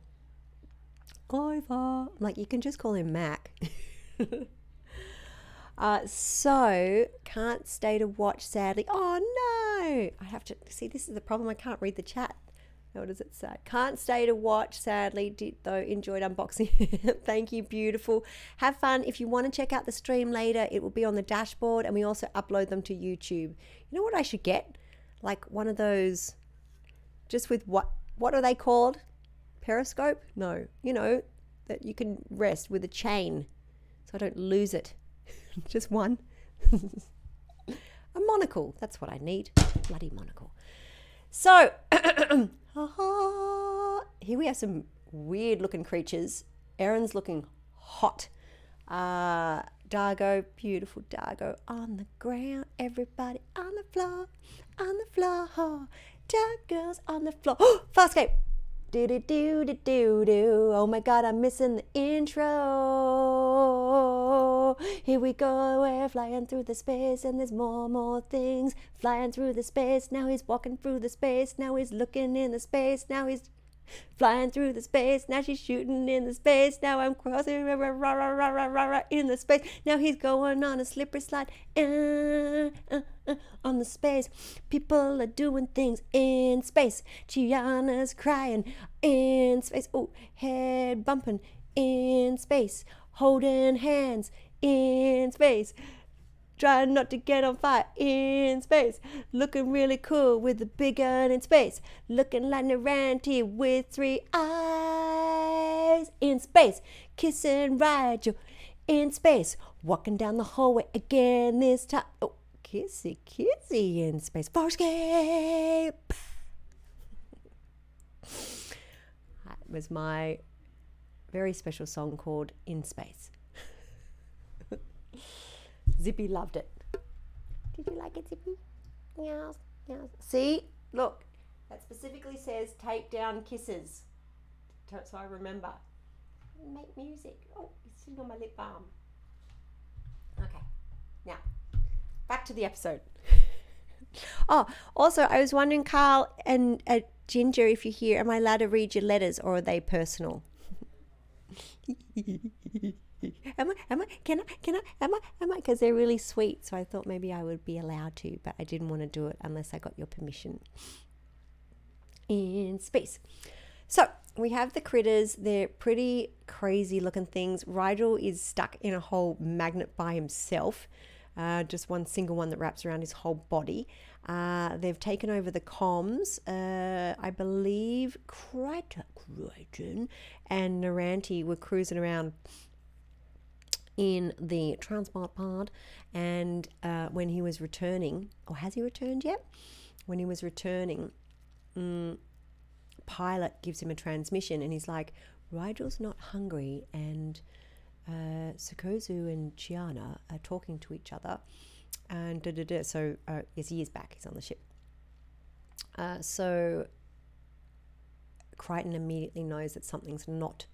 Guyver. I'm like, you can just call him Mac. uh, so, can't stay to watch, sadly. Oh, no. I have to see, this is the problem. I can't read the chat. What does it say? Can't stay to watch, sadly. Did, though, enjoyed unboxing. Thank you, beautiful. Have fun. If you want to check out the stream later, it will be on the dashboard and we also upload them to YouTube. You know what I should get? Like one of those, just with what, what are they called? periscope? No. You know, that you can rest with a chain so I don't lose it. Just one. a monocle. That's what I need. Bloody monocle. So, here we have some weird looking creatures. Aeryn's looking hot. Uh, Dargo, beautiful Dargo, on the ground. Everybody on the floor, on the floor. Dark girls on the floor. Fast Farscape. Do do do do do do. Oh my god, I'm missing the intro. Here we go, we're flying through the space, and there's more, more things flying through the space. Now he's walking through the space, now he's looking in the space, now he's flying through the space. Now she's shooting in the space. Now I'm crossing rah, rah, rah, rah, rah, rah, rah, in the space. Now he's going on a slippery slide uh, uh, uh, on the space. People are doing things in space. Chiana's crying in space. Oh, head bumping in space. Holding hands in space trying not to get on fire in space. Looking really cool with a big gun in space. Looking like Noranti with three eyes in space. Kissing Rygel in space. Walking down the hallway again this time. Oh, kissy, kissy in space. Farscape! That was my very special song called In Space. Zippy loved it. Did you like it, Zippy? Yes, yes. See, look, that specifically says take down kisses. So I remember. Make music. Oh, it's sitting on my lip balm. Okay, now back to the episode. oh, also, I was wondering, Carl and uh, Ginger, if you're here, am I allowed to read your letters or are they personal? am I? Am I? Can I? Can I? Am I? Because they're really sweet. So I thought maybe I would be allowed to, but I didn't want to do it unless I got your permission. In space. So we have the critters. They're pretty crazy looking things. Rygel is stuck in a whole magnet by himself. Uh, just one single one that wraps around his whole body. Uh, they've taken over the comms. Uh, I believe Crichton, Crichton and Noranti were cruising around in the transport pod. And uh, when he was returning, or has he returned yet? When he was returning, mm, Pilot gives him a transmission and he's like, Rygel's not hungry. And uh, Sikozu and Chiana are talking to each other. And da da da. So, uh, yes, he is back. He's on the ship. Uh, so, Crichton immediately knows that something's not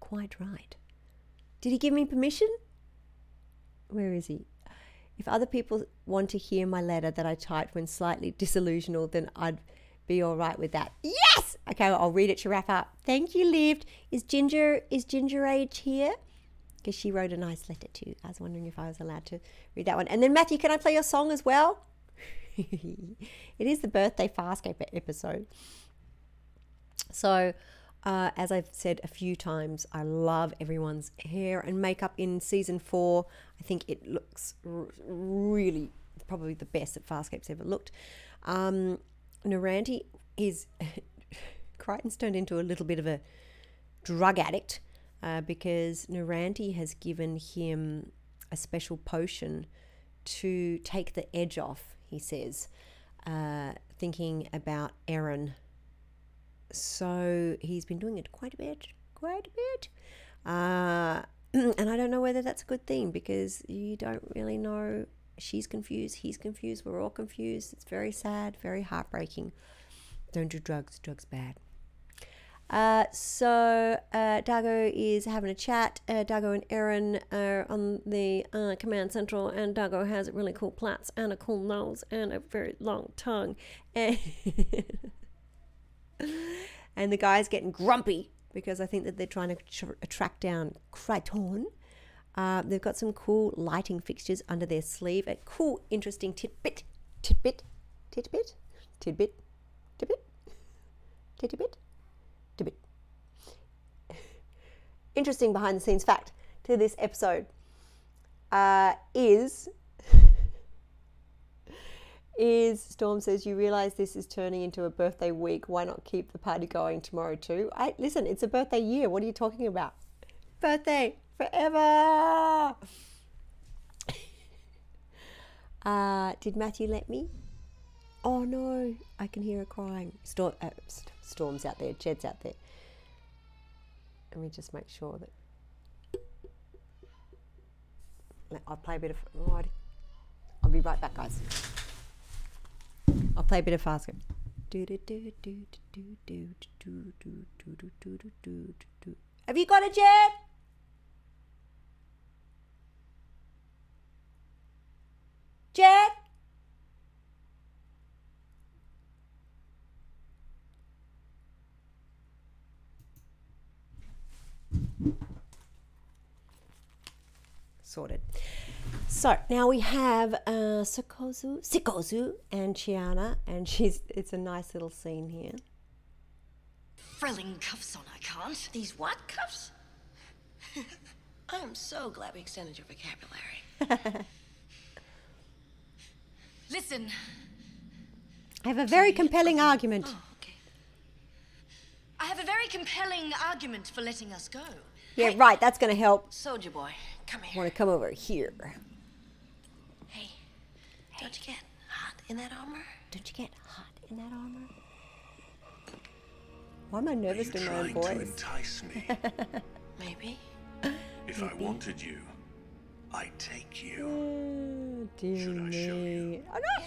quite right. Did he give me permission? Where is he? If other people want to hear my letter that I typed when slightly disillusional, then I'd be all right with that. Yes. Okay, I'll read it to wrap up. Thank you, lived. Is Ginger is Ginger Age here? Because she wrote a nice letter too. I was wondering if I was allowed to read that one. And then Matthew, can I play your song as well? it is the birthday Farscape episode. So uh, as I've said a few times, I love everyone's hair and makeup in season four. I think it looks r- really probably the best that Farscape's ever looked. Um, Noranti is Crichton's turned into a little bit of a drug addict uh, because Noranti has given him a special potion to take the edge off. He says, uh, thinking about Aeryn so he's been doing it quite a bit, quite a bit. Uh, and I don't know whether that's a good thing because you don't really know. She's confused, he's confused, we're all confused. It's very sad, very heartbreaking. Don't do drugs, drugs bad. Uh, so uh, Dargo is having a chat. Uh, Dargo and Aeryn are on the uh, command central, and Dargo has really cool plaits and a cool nose and a very long tongue. And and the guy's getting grumpy because I think that they're trying to tr- track down Crichton. Uh, they've got some cool lighting fixtures under their sleeve. A cool, interesting tidbit, tidbit, tidbit, tidbit, tidbit, tidbit, tidbit. Interesting behind the scenes fact to this episode uh, is is Storm says you realize this is turning into a birthday week. Why not keep the party going tomorrow too? I listen, it's a birthday year. What are you talking about? Birthday forever. Uh, did Matthew let me? Oh no, I can hear her crying. Storm, uh, st- Storm's out there, Jed's out there. Let me just make sure that. I'll play a bit of. Oh, I'll be right back, guys. I'll play a bit of Fosker. Have you got it yet? Jet? Sorted. So now we have uh, Sikozu, Sikozu and Chiana, and she's it's a nice little scene here. Frilling cuffs on, I can't. These what cuffs? I am so glad we extended your vocabulary. Listen, I have a very compelling argument. I have a very compelling argument for letting us go. Yeah, right. That's going to help. Soldier boy, come here. Want to come over here? Hey, don't you get hot in that armor? Don't you get hot in that armor? Why am I nervous Are you doing my own trying to entice me? Maybe. If I wanted you, I'd take you. Oh, dear me. Oh, no.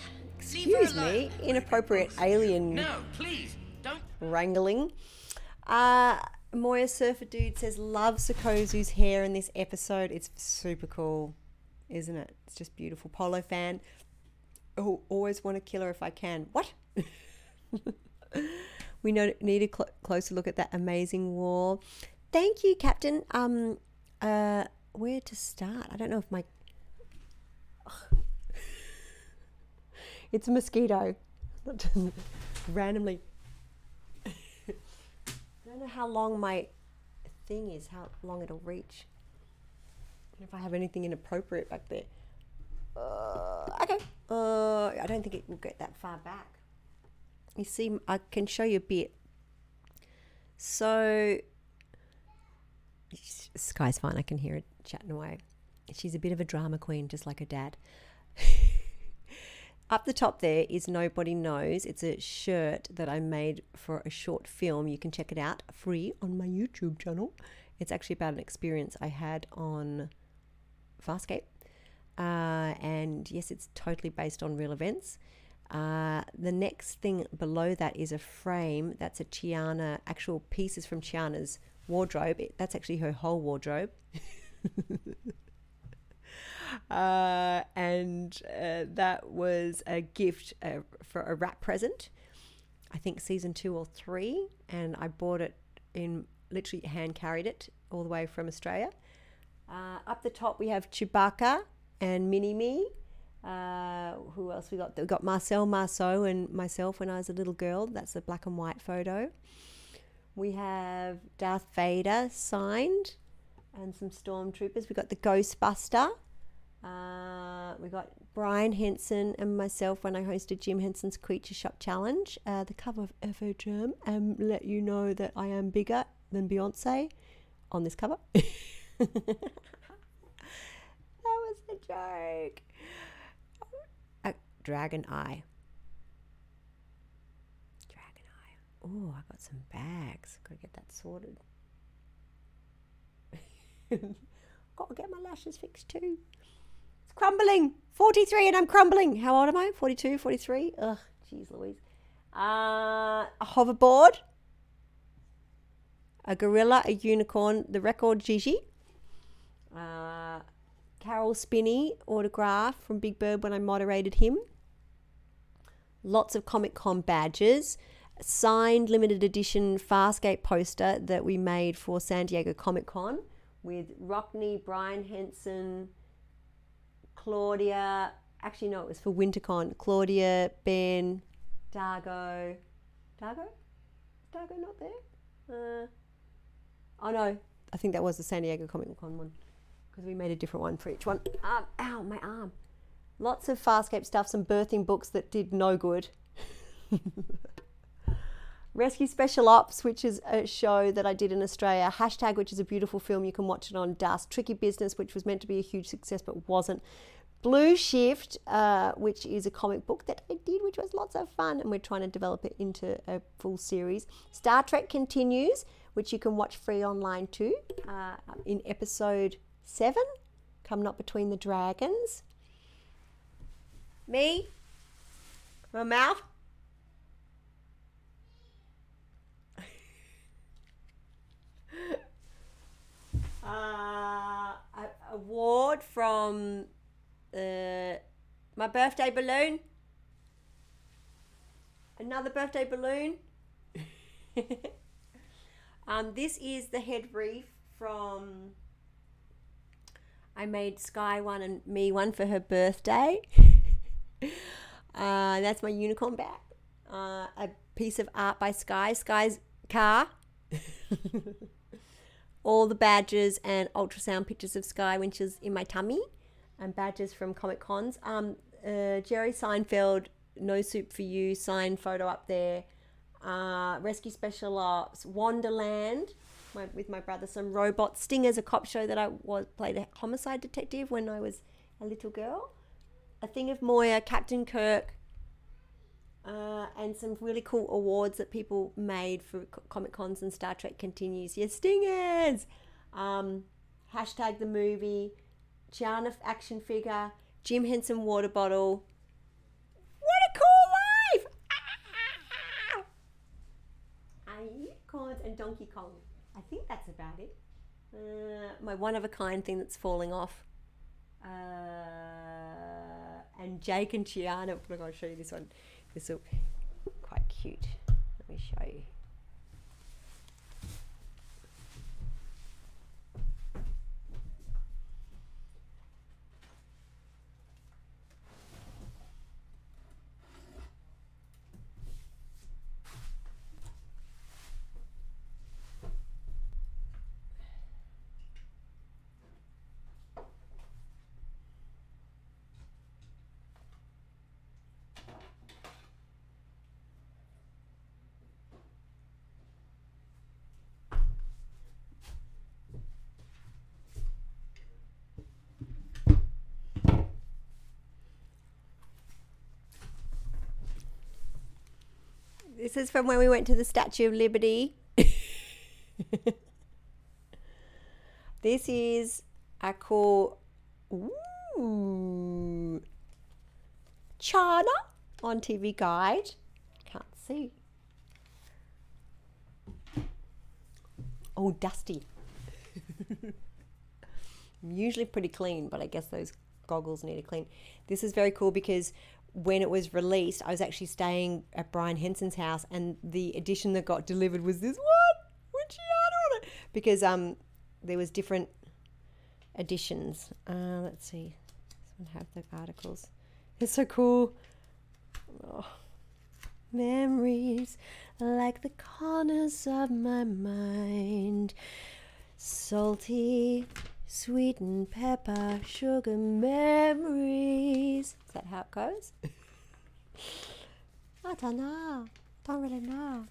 Leave Excuse me. Inappropriate alien No, please, don't. wrangling. Uh, Moya Surfer Dude says, Love Sikozu's hair in this episode. It's super cool, isn't it? It's just beautiful. Polo fan. Oh, always want to kill her if I can. What? we know, need a cl- closer look at that amazing wall. Thank you, Captain. Um, uh, where to start? I don't know if my. It's a mosquito. Randomly. I don't know how long my thing is, how long it'll reach. If I have anything inappropriate back there. Uh, okay. Uh, I don't think it will get that far back. You see, I can show you a bit. So, Sky's fine. I can hear it chatting away. She's a bit of a drama queen, just like her dad. Up the top there is Nobody Knows. It's a shirt that I made for a short film. You can check it out free on my YouTube channel. It's actually about an experience I had on Farscape. Uh, and yes, it's totally based on real events. Uh, the next thing below that is a frame. That's a Chiana, actual pieces from Chiana's wardrobe. It, that's actually her whole wardrobe. uh, and uh, that was a gift uh, for a wrap present. I think season two or three, and I bought it in literally hand carried it all the way from Australia. Uh, up the top we have Chewbacca and Mini Me. Uh, who else we got? We got Marcel Marceau and myself when I was a little girl. That's a black and white photo. We have Darth Vader signed and some stormtroopers. We got the Ghostbuster. Uh, we got Brian Henson and myself when I hosted Jim Henson's Creature Shop Challenge. Uh, the cover of FHM and let you know that I am bigger than Beyonce on this cover. was a joke. A dragon eye. Dragon eye. Oh, I got some bags. Gotta get that sorted. Gotta get my lashes fixed too. It's crumbling. 43 and I'm crumbling. How old am I? 42, 43? Ugh, jeez Louise. Uh, a hoverboard. A gorilla, a unicorn, the record Gigi. Uh, Caroll Spinney autograph from Big Bird when I moderated him. Lots of Comic Con badges. Signed limited edition Farscape poster that we made for San Diego Comic Con with Rockne, Brian Henson, Claudia. Actually, no, it was for WinterCon. Claudia, Ben, Dargo. Dargo? Dargo not there? Uh, oh no, I think that was the San Diego Comic Con one because we made a different one for each one. Um, ow, my arm. Lots of Farscape stuff, some birthing books that did no good. Rescue Special Ops, which is a show that I did in Australia. Hashtag, which is a beautiful film. You can watch it on Dust. Tricky Business, which was meant to be a huge success but wasn't. Blue Shift, uh, which is a comic book that I did, which was lots of fun, and we're trying to develop it into a full series. Star Trek Continues, which you can watch free online too, uh, in episode seven, Come Not Between the Dragons. Me? My mouth? uh, a award from uh, my birthday balloon. Another birthday balloon. um, this is the head reef from. I made Sky one and me one for her birthday. uh, that's my unicorn bag. Uh, a piece of art by Sky. Sky's car. All the badges and ultrasound pictures of Sky when she was in my tummy, and badges from Comic Cons. Um, uh, Jerry Seinfeld, No Soup for You, signed photo up there. Uh, Rescue Special Ops, Wonderland, my, with my brother. Some robot Stingers, a cop show that I was played a homicide detective when I was a little girl. A Thing of Moya, Captain Kirk, uh, and some really cool awards that people made for Comic Cons and Star Trek continues. Yes, Stingers! Um, hashtag the movie, Chiana action figure, Jim Henson water bottle. What a cool life! Ah! Unicorns and Donkey Kong. I think that's about it. Uh, my one of a kind thing that's falling off. Uh, and Jake and Chiana. Look, I'll show you this one. This will quite cute. Let me show you. This is from when we went to the Statue of Liberty. this is a cool ooh, Chiana on TV Guide. Can't see. Oh, dusty. I'm usually pretty clean, but I guess those goggles need a clean. This is very cool because when it was released, I was actually staying at Brian Henson's house, and the edition that got delivered was this one with Chiana on it because um there was different editions. Uh, let's see, this one have the articles. It's so cool. Oh. Memories like the corners of my mind, salty, sweet and pepper, sugar memories. Is that how it goes? I don't know. Don't really know.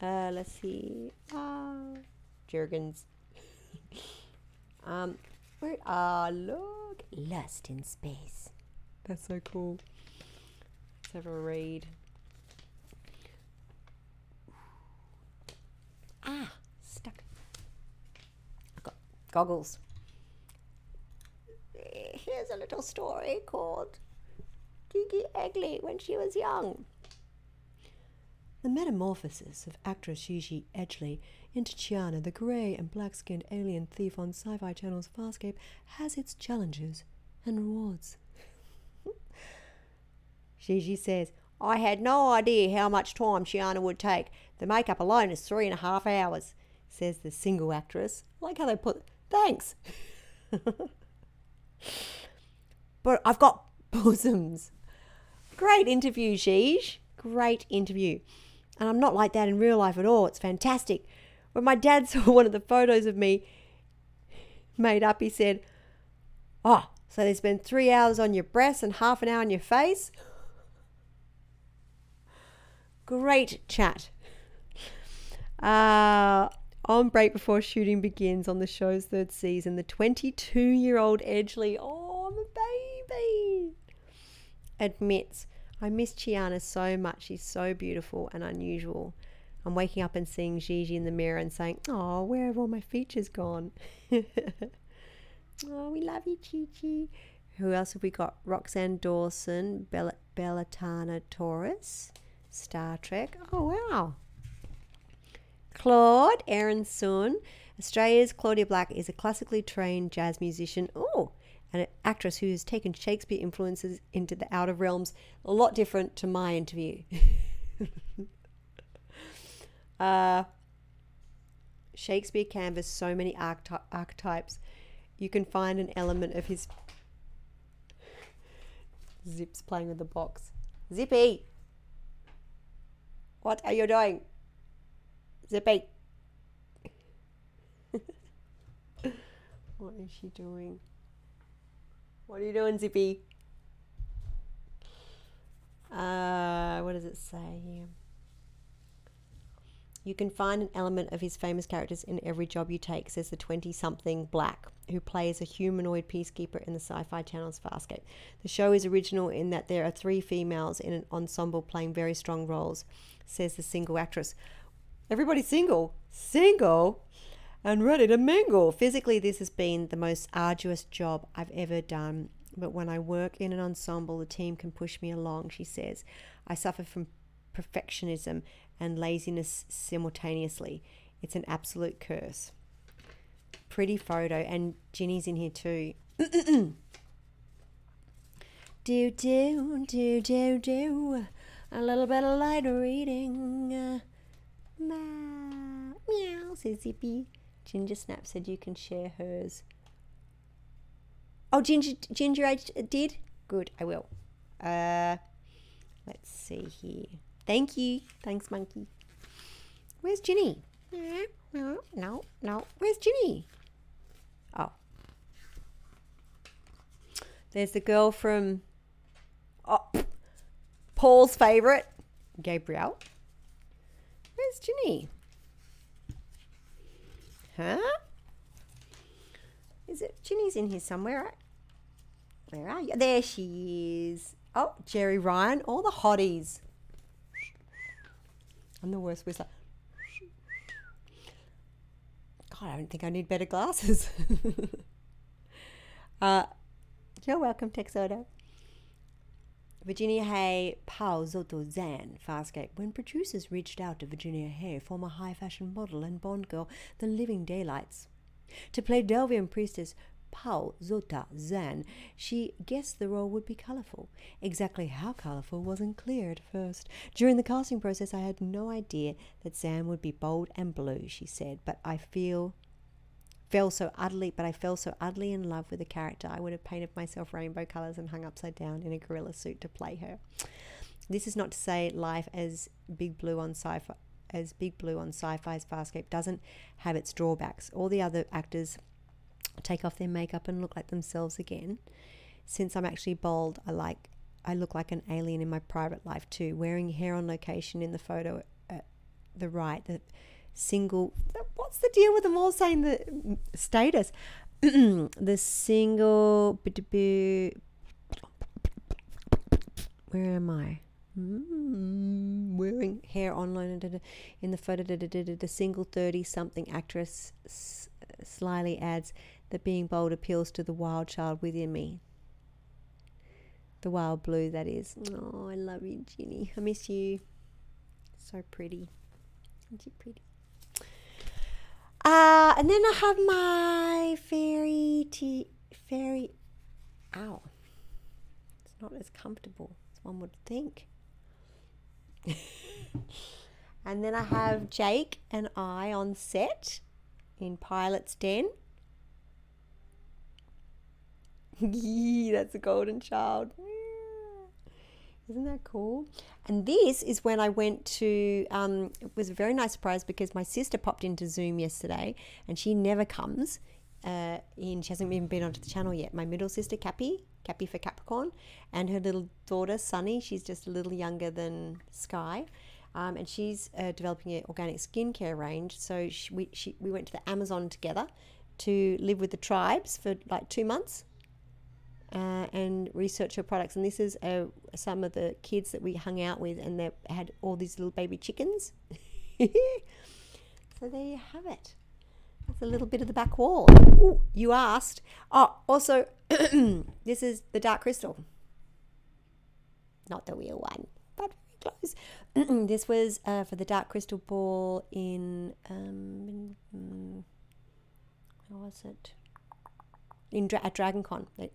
Uh, let's see. Oh, Jergens. um, where? Ah, look, Lust in Space. That's so cool. Let's have a read. Ah, stuck. I've got goggles. Here's a little story called Gigi Edgley when she was young. The metamorphosis of actress Gigi Edgley into Chiana, the grey and black skinned alien thief on Sci Fi Channel's Farscape, has its challenges and rewards. Gigi says, I had no idea how much time Chiana would take. The makeup alone is three and a half hours, says the single actress. I like how they put, thanks. but I've got bosoms. Great interview, Gigi. Great interview. And I'm not like that in real life at all. It's fantastic. When my dad saw one of the photos of me made up, he said, Oh, So they spend three hours on your breasts and half an hour on your face. Great chat. Uh, on break before shooting begins on the show's third season, the 22 year old Edgley, oh, I'm a baby, admits, I miss Chiana so much. She's so beautiful and unusual. I'm waking up and seeing Gigi in the mirror and saying, Oh, where have all my features gone? oh, we love you, Chi. Who else have we got? Roxann Dawson, Bella, Bellatana Taurus, Star Trek. Oh, wow. Claude Aeryn Sun. Australia's Claudia Black is a classically trained jazz musician. Oh, and an actress who has taken Shakespeare influences into the outer realms. A lot different to my interview. uh, Shakespeare canvassed so many archety- archetypes. You can find an element of his. Zip's playing with the box. Zippy! What are you doing? Zippy! what is she doing? What are you doing, Zippy? Uh, what does it say here? You can find an element of his famous characters in every job you take, says the 20 something Black, who plays a humanoid peacekeeper in the Sci Fi Channel's Farscape. The show is original in that there are three females in an ensemble playing very strong roles, says the single actress. Everybody's single. Single? And ready to mingle. Physically, this has been the most arduous job I've ever done. But when I work in an ensemble, the team can push me along, she says. I suffer from perfectionism and laziness simultaneously. It's an absolute curse. Pretty photo, and Ginny's in here too. do, do, do, do, do. A little bit of light reading. Meow, meow, says Zippy. Ginger Snap said you can share hers. Oh, Ginger, Ginger Age did? Good, I will. Uh, let's see here. Thank you. Thanks, Monkey. Where's Ginny? No, no, no. Where's Ginny? Oh. There's the girl from oh, Paul's favourite, Gabrielle. Where's Ginny? Huh? Is it Ginny's in here somewhere? Where are you? There she is. Oh, Jeri Ryan, all the hotties. I'm the worst whistler. God, I don't think I need better glasses. uh, you're welcome, Texodo. Virginia Hay, Pa'u Zotoh Zhaan, Farscape. When producers reached out to Virginia Hay, former high fashion model and Bond girl, The Living Daylights, to play Delvian priestess Pa'u Zotoh Zhaan, she guessed the role would be colourful. Exactly how colourful wasn't clear at first. During the casting process, I had no idea that Zhaan would be bold and blue, she said, but I feel fell so utterly but I fell so utterly in love with the character I would have painted myself rainbow colours and hung upside down in a gorilla suit to play her. This is not to say life as Big Blue on sci-fi as Big Blue on Sci-Fi's Farscape doesn't have its drawbacks. All the other actors take off their makeup and look like themselves again. Since I'm actually bald, I like I look like an alien in my private life too. Wearing hair on location in the photo at the right, the single. What's the deal with them all saying the status? the single. Where am I? Mm, wearing hair online in the photo. The single 30 something actress slyly adds that being bold appeals to the wild child within me. The wild blue, that is. Oh, I love you, Ginny. I miss you. So pretty. Aren't you pretty? Uh, and then I have my fairy tea, fairy. Ow. It's not as comfortable as one would think. and then I have Jake and I on set in Pilot's Den. That's a golden child. Isn't that cool? And this is when I went to, um, it was a very nice surprise because my sister popped into Zoom yesterday and she never comes uh, in. She hasn't even been onto the channel yet. My middle sister, Cappy, Cappy for Capricorn, and her little daughter, Sunny. She's just a little younger than Sky. Um, and she's uh, developing an organic skincare range. So she, we, she, we went to the Amazon together to live with the tribes for like two months uh, and research her products. And this is uh, some of the kids that we hung out with, and they had all these little baby chickens. so there you have it. That's a little bit of the back wall. Ooh, you asked. Oh, also, this is the dark crystal. Not the real one, but very close. this was uh, for the dark crystal ball in. Um, in, where was it? In at DragonCon. It,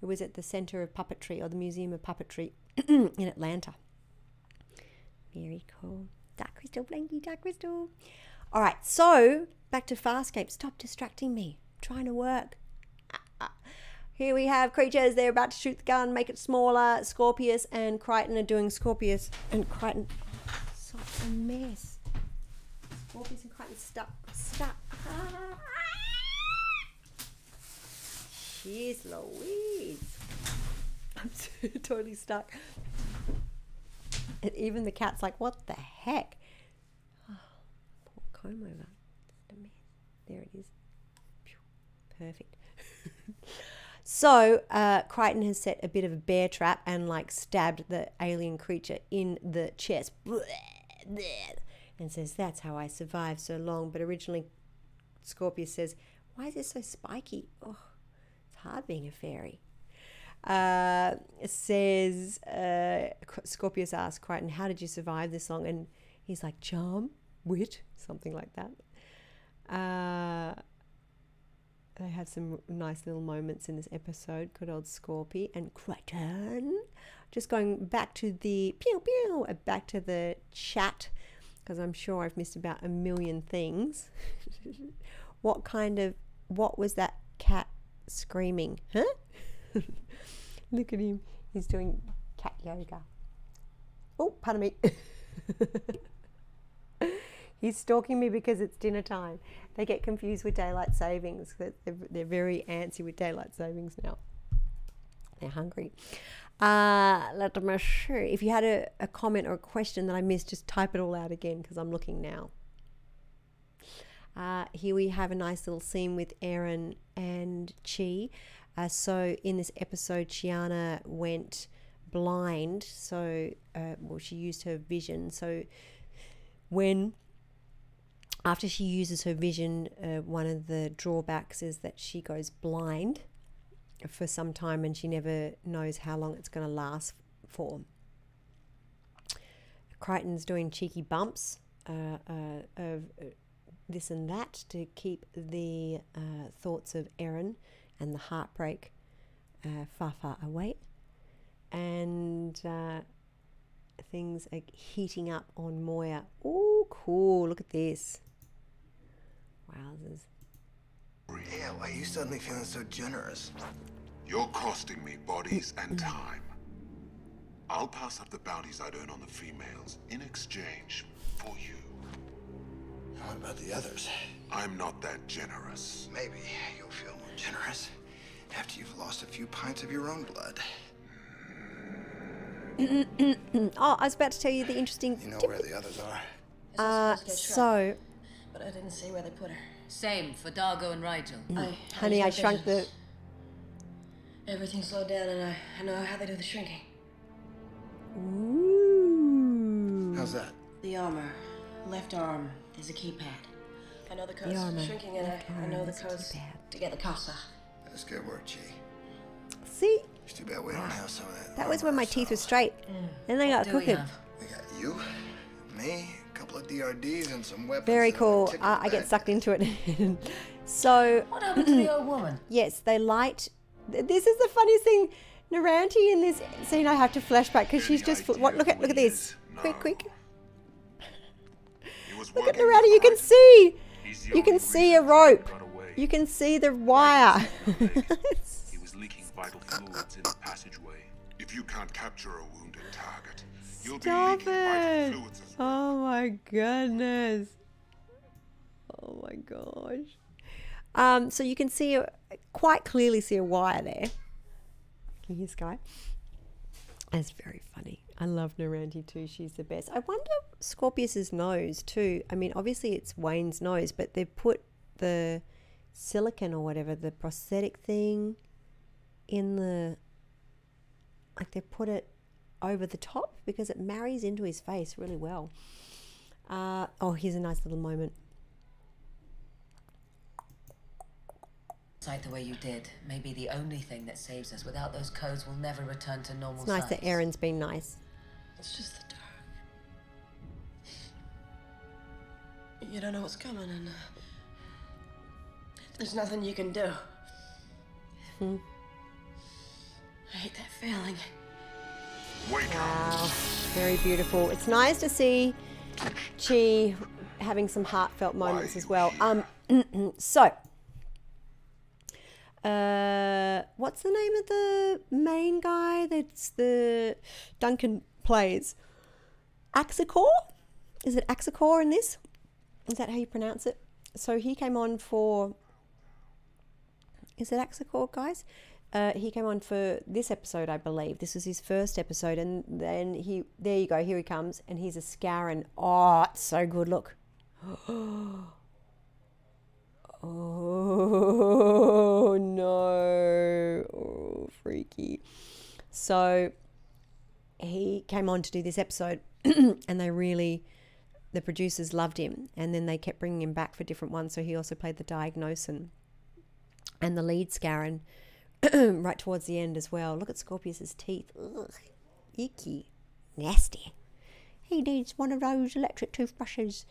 it was at the Center of Puppetry or the Museum of Puppetry in Atlanta. Very cool. Dark crystal, blanky, dark crystal. All right, so back to Farscape. Stop distracting me. I'm trying to work. Here we have creatures. They're about to shoot the gun, make it smaller. Scorpius and Crichton are doing Scorpius and Crichton. Such a mess. Scorpius and Crichton stuck. Stuck. Ah. Jeez Louise. I'm totally stuck. And even the cat's like, what the heck? Oh, poor comb over. There it is. Perfect. so, uh, Crichton has set a bit of a bear trap and like stabbed the alien creature in the chest. And says, That's how I survived so long. But originally, Scorpius says, Why is it so spiky? Oh, hard being a fairy. Uh, says uh, Scorpius asks Crichton, "How did you survive this long?" And he's like, "Charm, wit, something like that." Uh, they have some nice little moments in this episode. Good old Scorpy and Crichton. Just going back to the pew pew, uh, back to the chat because I'm sure I've missed about a million things. what kind of what was that cat screaming? Huh? Look at him. He's doing cat yoga. Oh, pardon me. He's stalking me because it's dinner time. They get confused with daylight savings. They're, they're very antsy with daylight savings now. They're hungry. Uh, let me see. If you had a, a comment or a question that I missed, just type it all out again because I'm looking now. Uh, here we have a nice little scene with Aeryn and Chi. Uh, so in this episode, Chiana went blind. So, uh, well, she used her vision. So when after she uses her vision, uh, one of the drawbacks is that she goes blind for some time and she never knows how long it's going to last for. Crichton's doing cheeky bumps uh, uh, of this and that to keep the uh, thoughts of Aeryn and the heartbreak uh, far, far away. And uh, things are heating up on Moya. Oh, cool. Look at this. Wowzers. Yeah, why are you suddenly feeling so generous? You're costing me bodies and time. I'll pass up the bounties I'd earn on the females in exchange for you. What about the others? I'm not that generous. Maybe you'll feel more generous after you've lost a few pints of your own blood. Mm, mm, mm, oh, I was about to tell you the interesting. You know where the others are. Uh, so, But I didn't see where they put her. Same for Dargo and Rygel. I, honey, I had shrunk the. visions. Everything slowed down, and I, I know how they do the shrinking. Ooh. How's that? The armor, left arm, is a keypad. I know the codes armor, for shrinking, and I, I know the is codes to get the casa. That's good work, G. See, It's too bad we don't have some of that. that was when my teeth were straight. Then they got What do we crooked. We got you, me, a couple of DRDs, and some weapons. Very cool. would Uh, I get sucked into it. so. What happened to the old woman? Yes, they light. This is the funniest thing. Noranti in this scene, I have to flashback because she's just. fl- What? Look at look at this. Quick, quick. Look at Noranti. You can see. You can see a rope. You can see the wire. He was leaking vital fluids in the passageway. If you can't capture a wounded target, you'll Stop be leaking vital it. fluids as Oh my goodness. Oh my gosh. Um, so you can see a, quite clearly see a wire there. Can you hear Sky? That's very funny. I love Noranti too. She's the best. I wonder Scorpius's nose too. I mean, obviously it's Wayne's nose, but they've put the silicon or whatever, the prosthetic thing in the like they put it over the top because it marries into his face really well. Uh, oh, here's a nice little moment. Decide the way you did may be the only thing that saves us. Without those codes, we'll never return to normal It's nice size. that Aeryn's been nice. It's just the dark. You don't know what's coming, and uh, there's nothing you can do. Hmm. I hate that feeling. Wow, very beautiful. It's nice to see Chi having some heartfelt moments as well. Um, so, uh, what's the name of the main guy that's the Duncan plays? Axicor? Is it Axicor in this? Is that how you pronounce it? So he came on for. Is it Axicor, guys? Uh, he came on for this episode, I believe. This was his first episode, and then he there you go, here he comes, and he's a Scarran. Oh, it's so good. Look. Oh no! Oh, freaky. So he came on to do this episode, and they really, the producers loved him, and then they kept bringing him back for different ones. So he also played the Diagnosan and the lead Scarran right towards the end as well. Look at Scorpius's teeth. Ugh, icky, nasty. He needs one of those electric toothbrushes.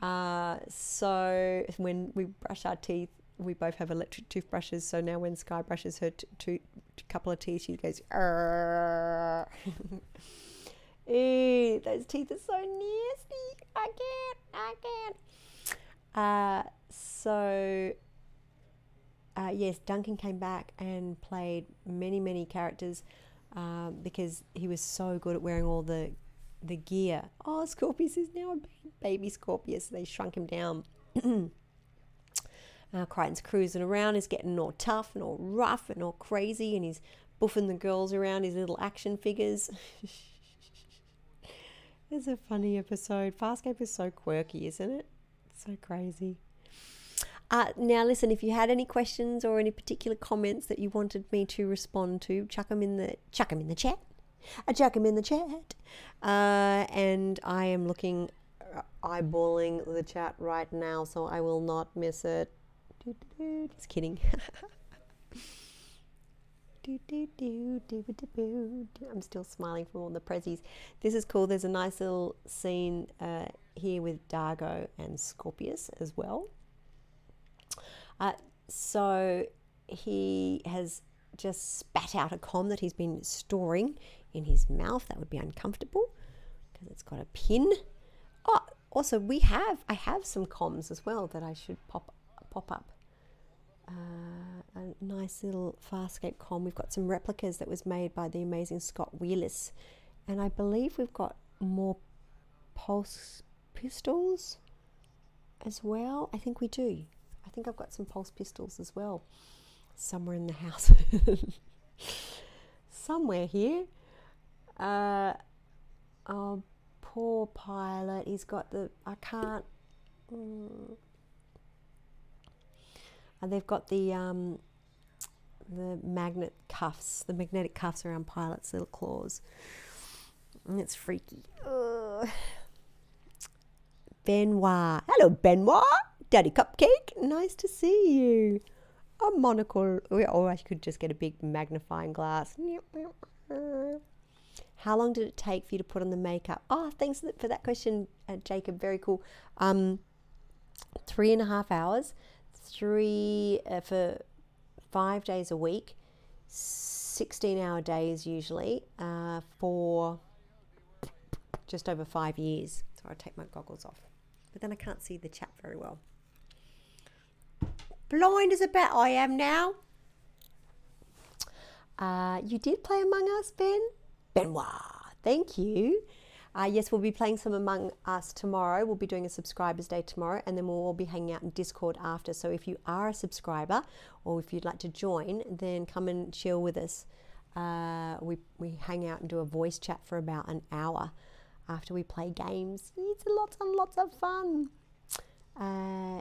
Uh, so when we brush our teeth, we both have electric toothbrushes. So now when Sky brushes her t- t- couple of teeth, she goes. Ew, those teeth are so nasty. I can't. I can't. Uh, so uh, yes, Duncan came back and played many, many characters um, because he was so good at wearing all the the gear. Oh, Scorpius is now a baby Scorpius. They shrunk him down. uh, Crichton's cruising around. He's getting all tough and all rough and all crazy, and he's buffing the girls around his little action figures. it's a funny episode. Farscape is so quirky, isn't it? So crazy. Uh, now, listen. If you had any questions or any particular comments that you wanted me to respond to, chuck them in the chuck them in the chat. I chuck them in the chat, uh, and I am looking, uh, eyeballing the chat right now, so I will not miss it. Doo-doo-doo. Just kidding. Doo-doo-doo-doo-doo-doo. I'm still smiling from all the prezzies. This is cool. There's a nice little scene uh, here with Dargo and Scorpius as well. Uh, so he has just spat out a com that he's been storing in his mouth. That would be uncomfortable because it's got a pin. Oh, also we have I have some comms as well that I should pop pop up. Uh, a nice little Farscape com. We've got some replicas that was made by the amazing Scott Wheelis, and I believe we've got more pulse pistols as well. I think we do. I think I've got some pulse pistols as well somewhere in the house. somewhere here. Uh, oh, poor pilot. He's got the. I can't. Mm. And they've got the um, the magnet cuffs, the magnetic cuffs around pilots' little claws. And it's freaky. Ugh. Benoit. Hello, Benoit. Daddy Cupcake. Nice to see you. A monocle. Oh, I could just get a big magnifying glass. How long did it take for you to put on the makeup? Oh, thanks for that question, uh, Jacob. Very cool. Um, three and a half hours. Three uh, for five days a week. 16 hour days usually uh, for just over five years. So I'll take my goggles off. But then I can't see the chat very well. Blind as a bat I am now. Uh, you did play Among Us, Ben? Benoit, thank you. Uh, yes, we'll be playing some Among Us tomorrow. We'll be doing a subscribers day tomorrow, and then we'll all be hanging out in Discord after. So if you are a subscriber, or if you'd like to join, then come and chill with us. Uh, we we hang out and do a voice chat for about an hour after we play games. It's lots and lots of fun. Uh,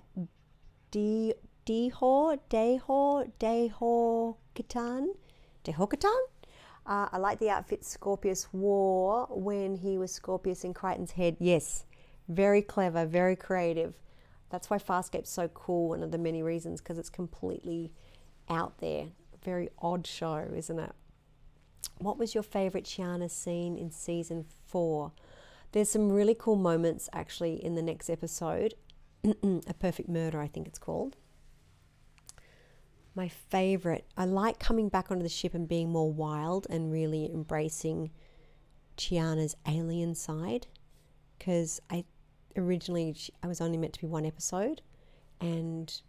D Deho Deho Deho Katan Deho Katan. Uh, I like the outfit Scorpius wore when he was Scorpius in Crichton's head. Yes, very clever, very creative. That's why Farscape's so cool, one of the many reasons, because it's completely out there. Very odd show, isn't it? What was your favourite Chiana scene in season four? There's some really cool moments actually in the next episode. A Perfect Murder, I think it's called. My favourite, I like coming back onto the ship and being more wild and really embracing Chiana's alien side because I originally I was only meant to be one episode and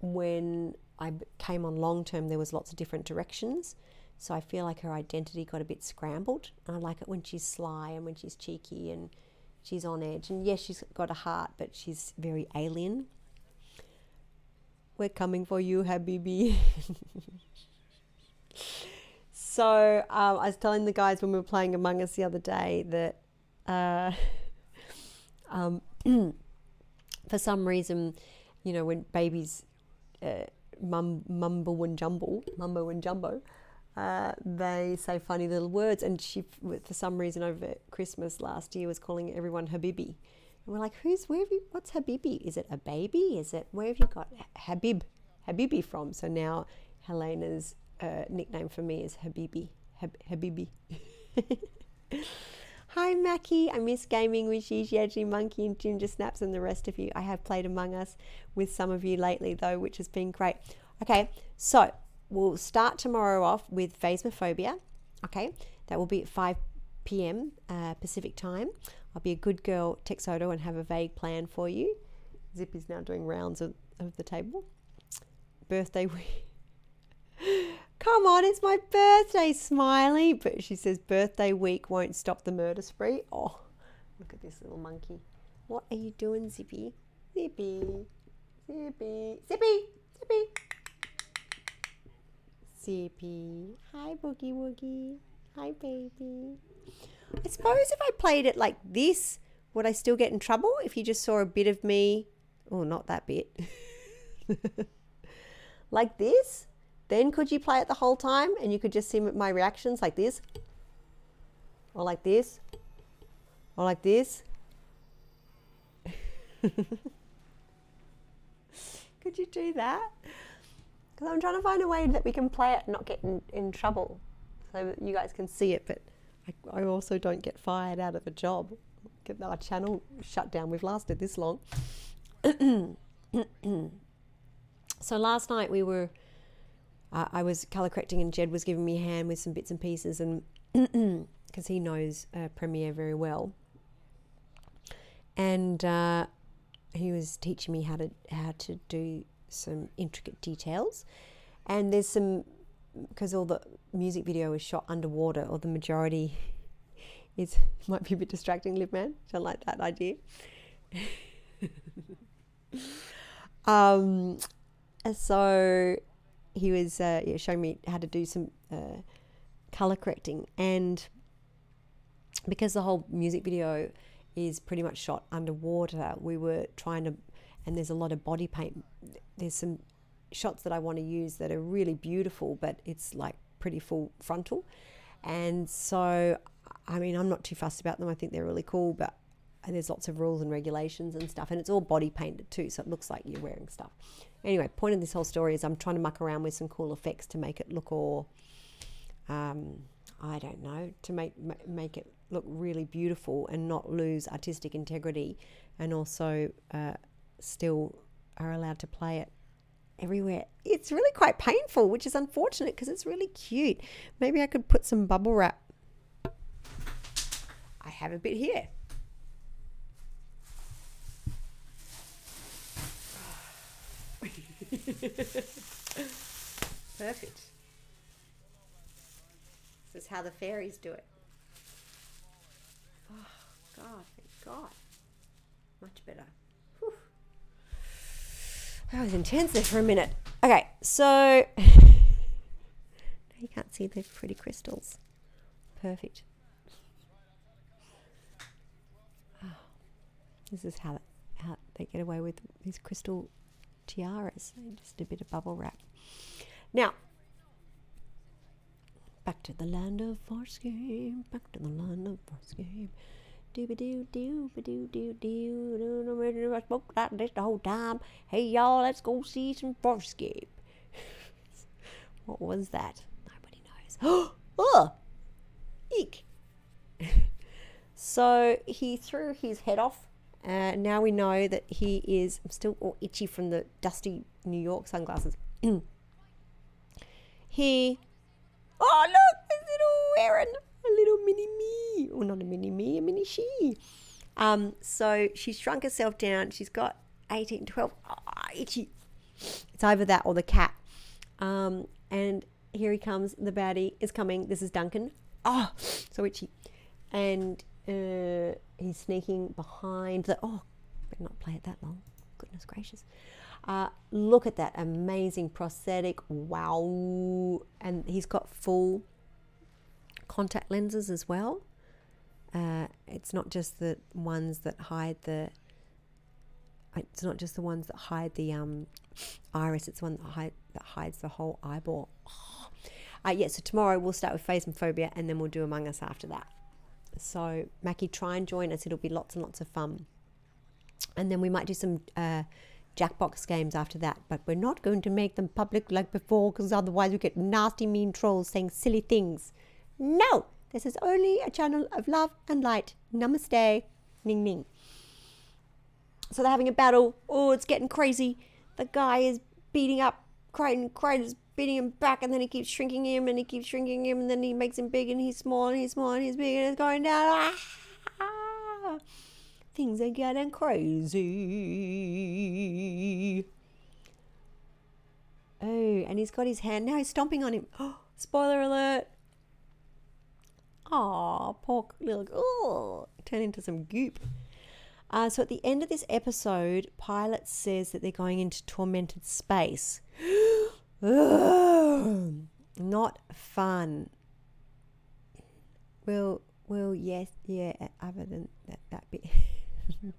when I came on long term there was lots of different directions. So I feel like her identity got a bit scrambled and I like it when she's sly and when she's cheeky and she's on edge. And yes she's got a heart but she's very alien we're coming for you Habibi so um, I was telling the guys when we were playing Among Us the other day that uh, um, for some reason, you know, when babies uh, mum, mumble and jumble, mumbo and jumbo, uh, they say funny little words. And she, for some reason, over Christmas last year, was calling everyone Habibi. And we're like, who's, where have you, what's Habibi? Is it a baby? Is it, where have you got Habib, Habibi from? So now Helena's uh, nickname for me is Habibi. Hab- Habibi. Hi Mackie, I miss gaming with Gigi, Edgy Monkey, and Ginger Snaps, and the rest of you. I have played Among Us with some of you lately, though, which has been great. Okay, so we'll start tomorrow off with Phasmophobia. Okay, that will be at 5 p.m. Uh, Pacific time. I'll be a good girl, Texoto, and have a vague plan for you. Zip is now doing rounds of, of the table. Birthday week. Come on, it's my birthday, Smiley. But she says birthday week won't stop the murder spree. Oh, look at this little monkey. What are you doing, Zippy? Zippy, Zippy, Zippy, Zippy. Zippy. Hi, Boogie Woogie. Hi, baby. I suppose if I played it like this, would I still get in trouble if you just saw a bit of me? Oh, not that bit. like this? Then could you play it the whole time and you could just see my reactions like this? Or like this? Or like this? could you do that? Because I'm trying to find a way that we can play it and not get in, in trouble so that you guys can see it, but I, also don't get fired out of a job. Get our channel shut down. We've lasted this long. so last night we were uh, I was colour correcting and Jed was giving me a hand with some bits and pieces and because he knows uh, Premiere very well and uh, he was teaching me how to how to do some intricate details and there's some because all the music video is shot underwater or the majority is might be a bit distracting live man. Don't like that idea. Um so he was uh, yeah, showing me how to do some uh, color correcting, and because the whole music video is pretty much shot underwater, we were trying to, and there's a lot of body paint. There's some shots that I want to use that are really beautiful, but it's like pretty full frontal, and so I mean I'm not too fussed about them. I think they're really cool, but there's lots of rules and regulations and stuff, and it's all body painted too, so it looks like you're wearing stuff. Anyway, point of this whole story is I'm trying to muck around with some cool effects to make it look all, um, I don't know, to make make it look really beautiful and not lose artistic integrity, and also uh, still are allowed to play it everywhere. It's really quite painful, which is unfortunate because it's really cute. Maybe I could put some bubble wrap. I have a bit here. Perfect. This is how the fairies do it. Oh, God, thank God. Much better. That was intense there for a minute. Okay, so you can't see the pretty crystals. Perfect. Oh, this is how how they get away with these crystal tiaras. Just a bit of bubble wrap. Now, back to the land of Farscape. Back to the land of Farscape. Doo ba doo. I spoke like this the whole time. Hey y'all, let's go see some Farscape. what was that? Nobody knows. oh, eek. so he threw his head off. Uh, now we know that he is still all itchy from the dusty New York sunglasses. he Oh, look, there's little Aeryn, a little mini me. Well, not a mini me, a mini she. Um, so she's shrunk herself down. She's got 18, 12. Oh, itchy. It's either that or the cat. Um, and here he comes. The baddie is coming. This is Duncan. Oh, so itchy. And uh, he's sneaking behind the. Oh, better not play it that long. Goodness gracious. Uh, look at that amazing prosthetic. Wow. And he's got full contact lenses as well. Uh, it's not just the ones that hide the. It's not just the ones that hide the um, iris. It's one that, hide, that hides the whole eyeball. Oh. Uh, yeah, so tomorrow we'll start with Phasmophobia and then we'll do Among Us after that. So, Mackie, try and join us. It'll be lots and lots of fun. And then we might do some uh, Jackbox games after that, but we're not going to make them public like before because otherwise we get nasty, mean trolls saying silly things. No! This is only a channel of love and light. Namaste. Ning ning. So they're having a battle. Oh, it's getting crazy. The guy is beating up Crichton. Crichton's beating him back, and then he keeps shrinking him, and he keeps shrinking him, and then he makes him big, and he's small, and he's small, and he's big, and it's going down. Ah! Things are getting crazy. Oh, and he's got his hand now. He's stomping on him. Oh, spoiler alert. Aw, poor little. Oh, turn into some goop. Uh, so at the end of this episode, Pilot says that they're going into tormented space. Not fun. Well, well, yes, yeah. Other than that, that bit.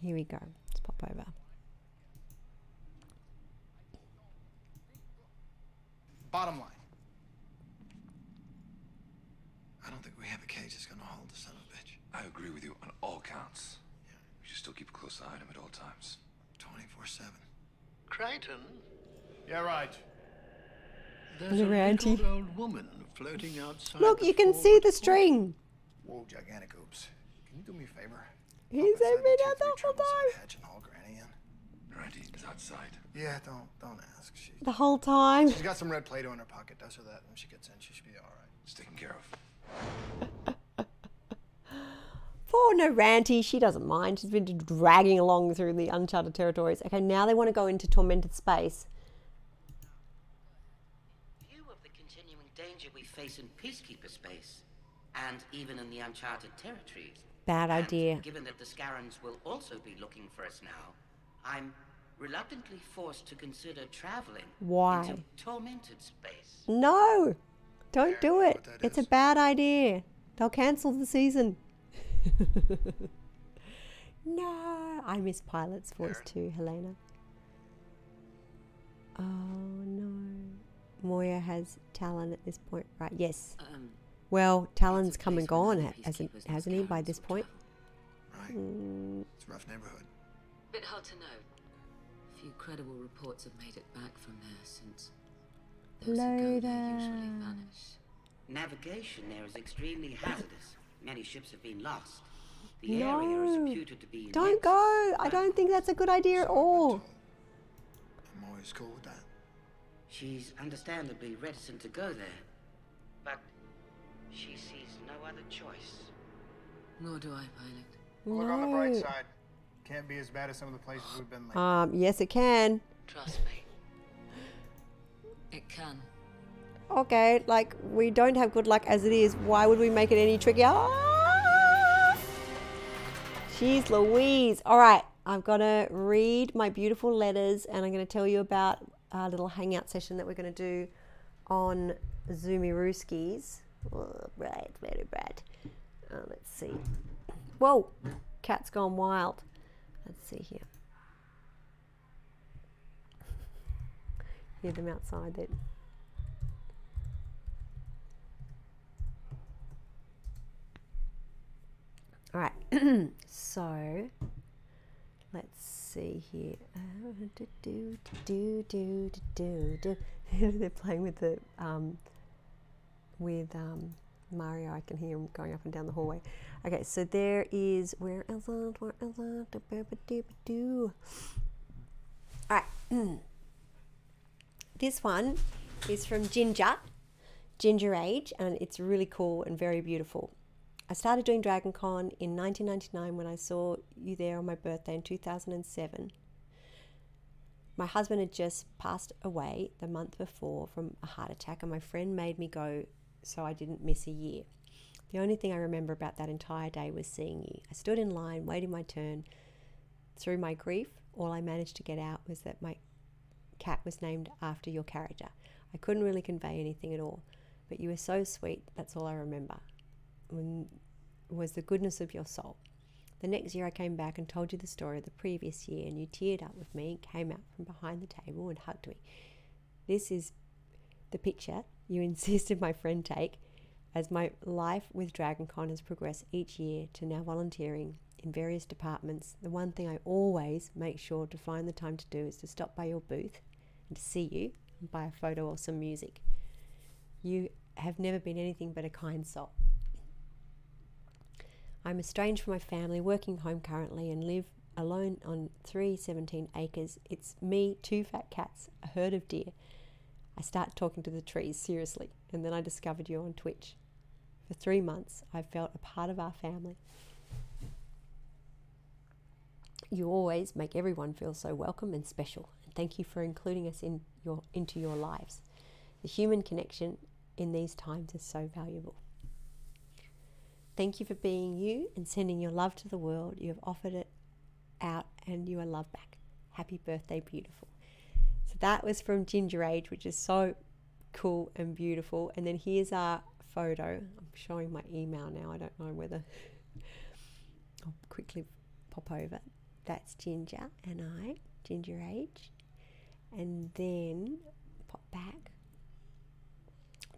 Here we go. Let's pop over. Bottom line. I don't think we have a cage that's gonna hold the son of a bitch. I agree with you on all counts. We should still keep a close eye on him at all times. 24 7. Crichton? Yeah, right. There's Look a around little you. old woman floating outside. Look, you can see the string. Whoa, gigantic oops. Can you do me a favor? He's been out the whole time. Hedge and haul Granny in. Randy is outside. Yeah, don't don't ask. She, The whole time. she's got some red Play-Doh in her pocket. Does her that when she gets in, she should be all right. It's taken care of. Poor Noranti, she doesn't mind. She's been dragging along through the uncharted territories. Okay, now they want to go into tormented space. view of the continuing danger we face in peacekeeper space, and even in the uncharted territories. Bad and idea. Given that the Scarrans will also be looking for us now, I'm reluctantly forced to consider traveling Why? into tormented space. No, don't do it. It's a bad idea. They'll cancel the season. no, I miss Pilot's voice too, Helena. Oh no. Moya has Talyn at this point, right? Yes. Um, Well, Talyn's come and gone, hasn't, hasn't he, by this point? Right. Mm, It's a rough neighborhood. A bit hard to know. Few credible reports have made it back from there since those go there usually Loader. Navigation there is extremely hazardous. Many ships have been lost. The area is No. reputed to be Don't go. I don't think that's a good idea at all. I'm always cool with that. She's understandably reticent to go there, but she sees no other choice. Nor do I, Pilot. Look on the bright No. side. Can't be as bad as some of the places we've been lately. Um, yes, it can. Trust me. It can. Okay, like we don't have good luck as it is. Why would we make it any trickier? Ah! Jeez Louise. All right, I'm going to read my beautiful letters and I'm going to tell you about our little hangout session that we're going to do on Zoomy Rooskies. Oh, right, very bad. Uh, let's see. Whoa, cat's gone wild. Let's see here. Hear them outside then. All right, so let's see here. Do, do, do, do, do, do. They're playing with the um, with um, Mario. I can hear him going up and down the hallway. Okay, so there is where is it? Where is it? All right. this one is from Ginger, Ginger Age, and it's really cool and very beautiful. I started doing Dragon Con in 1999 when I saw you there on my birthday in 2007. My husband had just passed away the month before from a heart attack, and my friend made me go so I didn't miss a year. The only thing I remember about that entire day was seeing you. I stood in line, waiting my turn. Through my grief, all I managed to get out was that my cat was named after your character. I couldn't really convey anything at all, but you were so sweet, that's all I remember. When was the goodness of your soul. The next year I came back and told you the story of the previous year, and you teared up with me and came out from behind the table and hugged me. This is the picture you insisted my friend take as my life with DragonCon has progressed each year to now volunteering in various departments. The one thing I always make sure to find the time to do is to stop by your booth and to see you and buy a photo or some music. You have never been anything but a kind soul. I'm estranged from my family, working home currently, and live alone on three 17 acres. It's me, two fat cats, a herd of deer. I start talking to the trees, seriously, and then I discovered you on Twitch. For three months, I felt a part of our family. You always make everyone feel so welcome and special, and thank you for including us in your, into your lives. The human connection in these times is so valuable. Thank you for being you and sending your love to the world. You have offered it out and you are loved back. Happy birthday, beautiful. So that was from Ginger Age, which is so cool and beautiful. And then here's our photo. I'm showing my email now. I don't know whether I'll quickly pop over. That's Ginger and I, Ginger Age. And then pop back.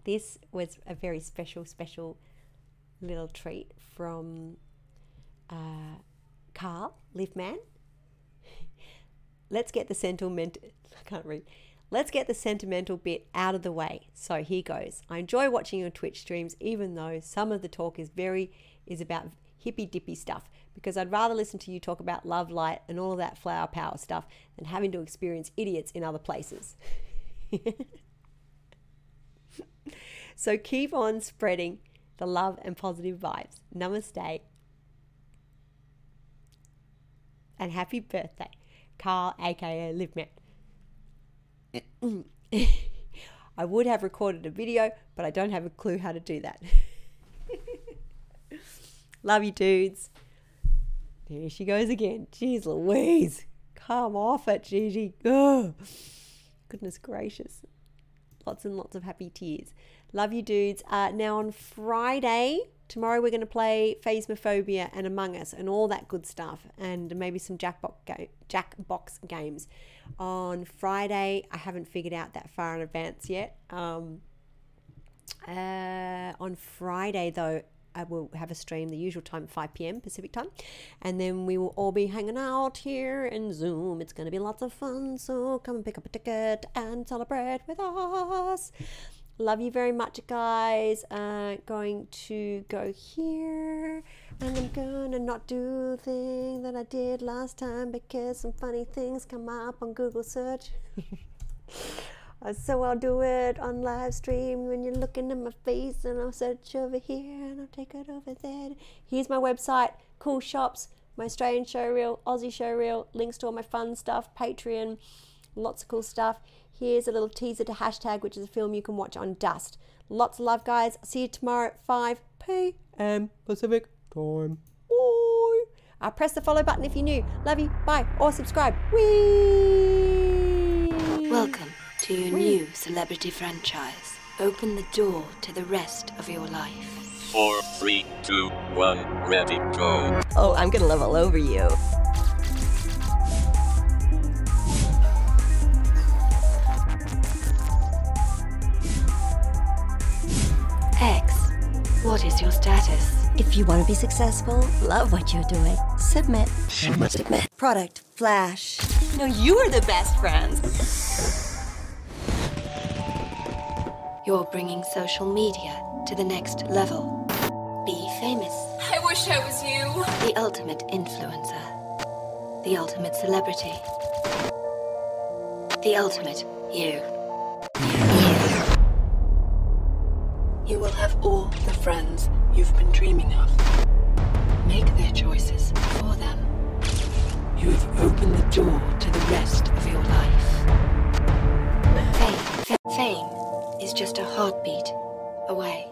This was a very special, special little treat from uh, Carl Liveman. Let's get the sentimental. I can't read. Let's get the sentimental bit out of the way. So here goes. I enjoy watching your Twitch streams, even though some of the talk is very is about hippy dippy stuff. Because I'd rather listen to you talk about love, light, and all of that flower power stuff than having to experience idiots in other places. so keep on spreading the love and positive vibes. Namaste. And happy birthday, Carl, aka Liveman. I would have recorded a video, but I don't have a clue how to do that. Love you, dudes. There she goes again. Jeez Louise. Come off it, Gigi. Oh, goodness gracious. Lots and lots of happy tears. Love you, dudes. Uh, now, on Friday, tomorrow, we're going to play Phasmophobia and Among Us and all that good stuff, and maybe some Jackbox, ga- Jackbox games. On Friday, I haven't figured out that far in advance yet. Um, uh, on Friday, though, I will have a stream the usual time, 5 p.m. Pacific time, and then we will all be hanging out here in Zoom. It's going to be lots of fun, so come and pick up a ticket and celebrate with us. Love you very much, guys. Uh, going to go here, and I'm gonna not do the thing that I did last time because some funny things come up on Google search. Uh, so I'll do it on live stream when you're looking at my face, and I'll search over here and I'll take it over there. Here's my website, cool shops, my Australian showreel, Aussie showreel, links to all my fun stuff, Patreon, lots of cool stuff. Here's a little teaser to hashtag, which is a film you can watch on Dust. Lots of love, guys. See you tomorrow at 5 p.m. Pacific time. Bye. Uh, press the follow button if you're new. Love you. Bye. Or subscribe. Whee! Welcome to your hmm. new celebrity franchise. Open the door to the rest of your life. Four, three, two, one, ready, go. Oh, I'm gonna love all over you. X, what is your status? If you want to be successful, love what you're doing, submit. Submit. Product Flash. No, you are the best friends. You're bringing social media to the next level. Be famous. I wish I was you. The ultimate influencer. The ultimate celebrity. The ultimate you. You will have all the friends you've been dreaming of. Make their choices for them. You have opened the door to the rest of your life. Fame, is just a heartbeat away.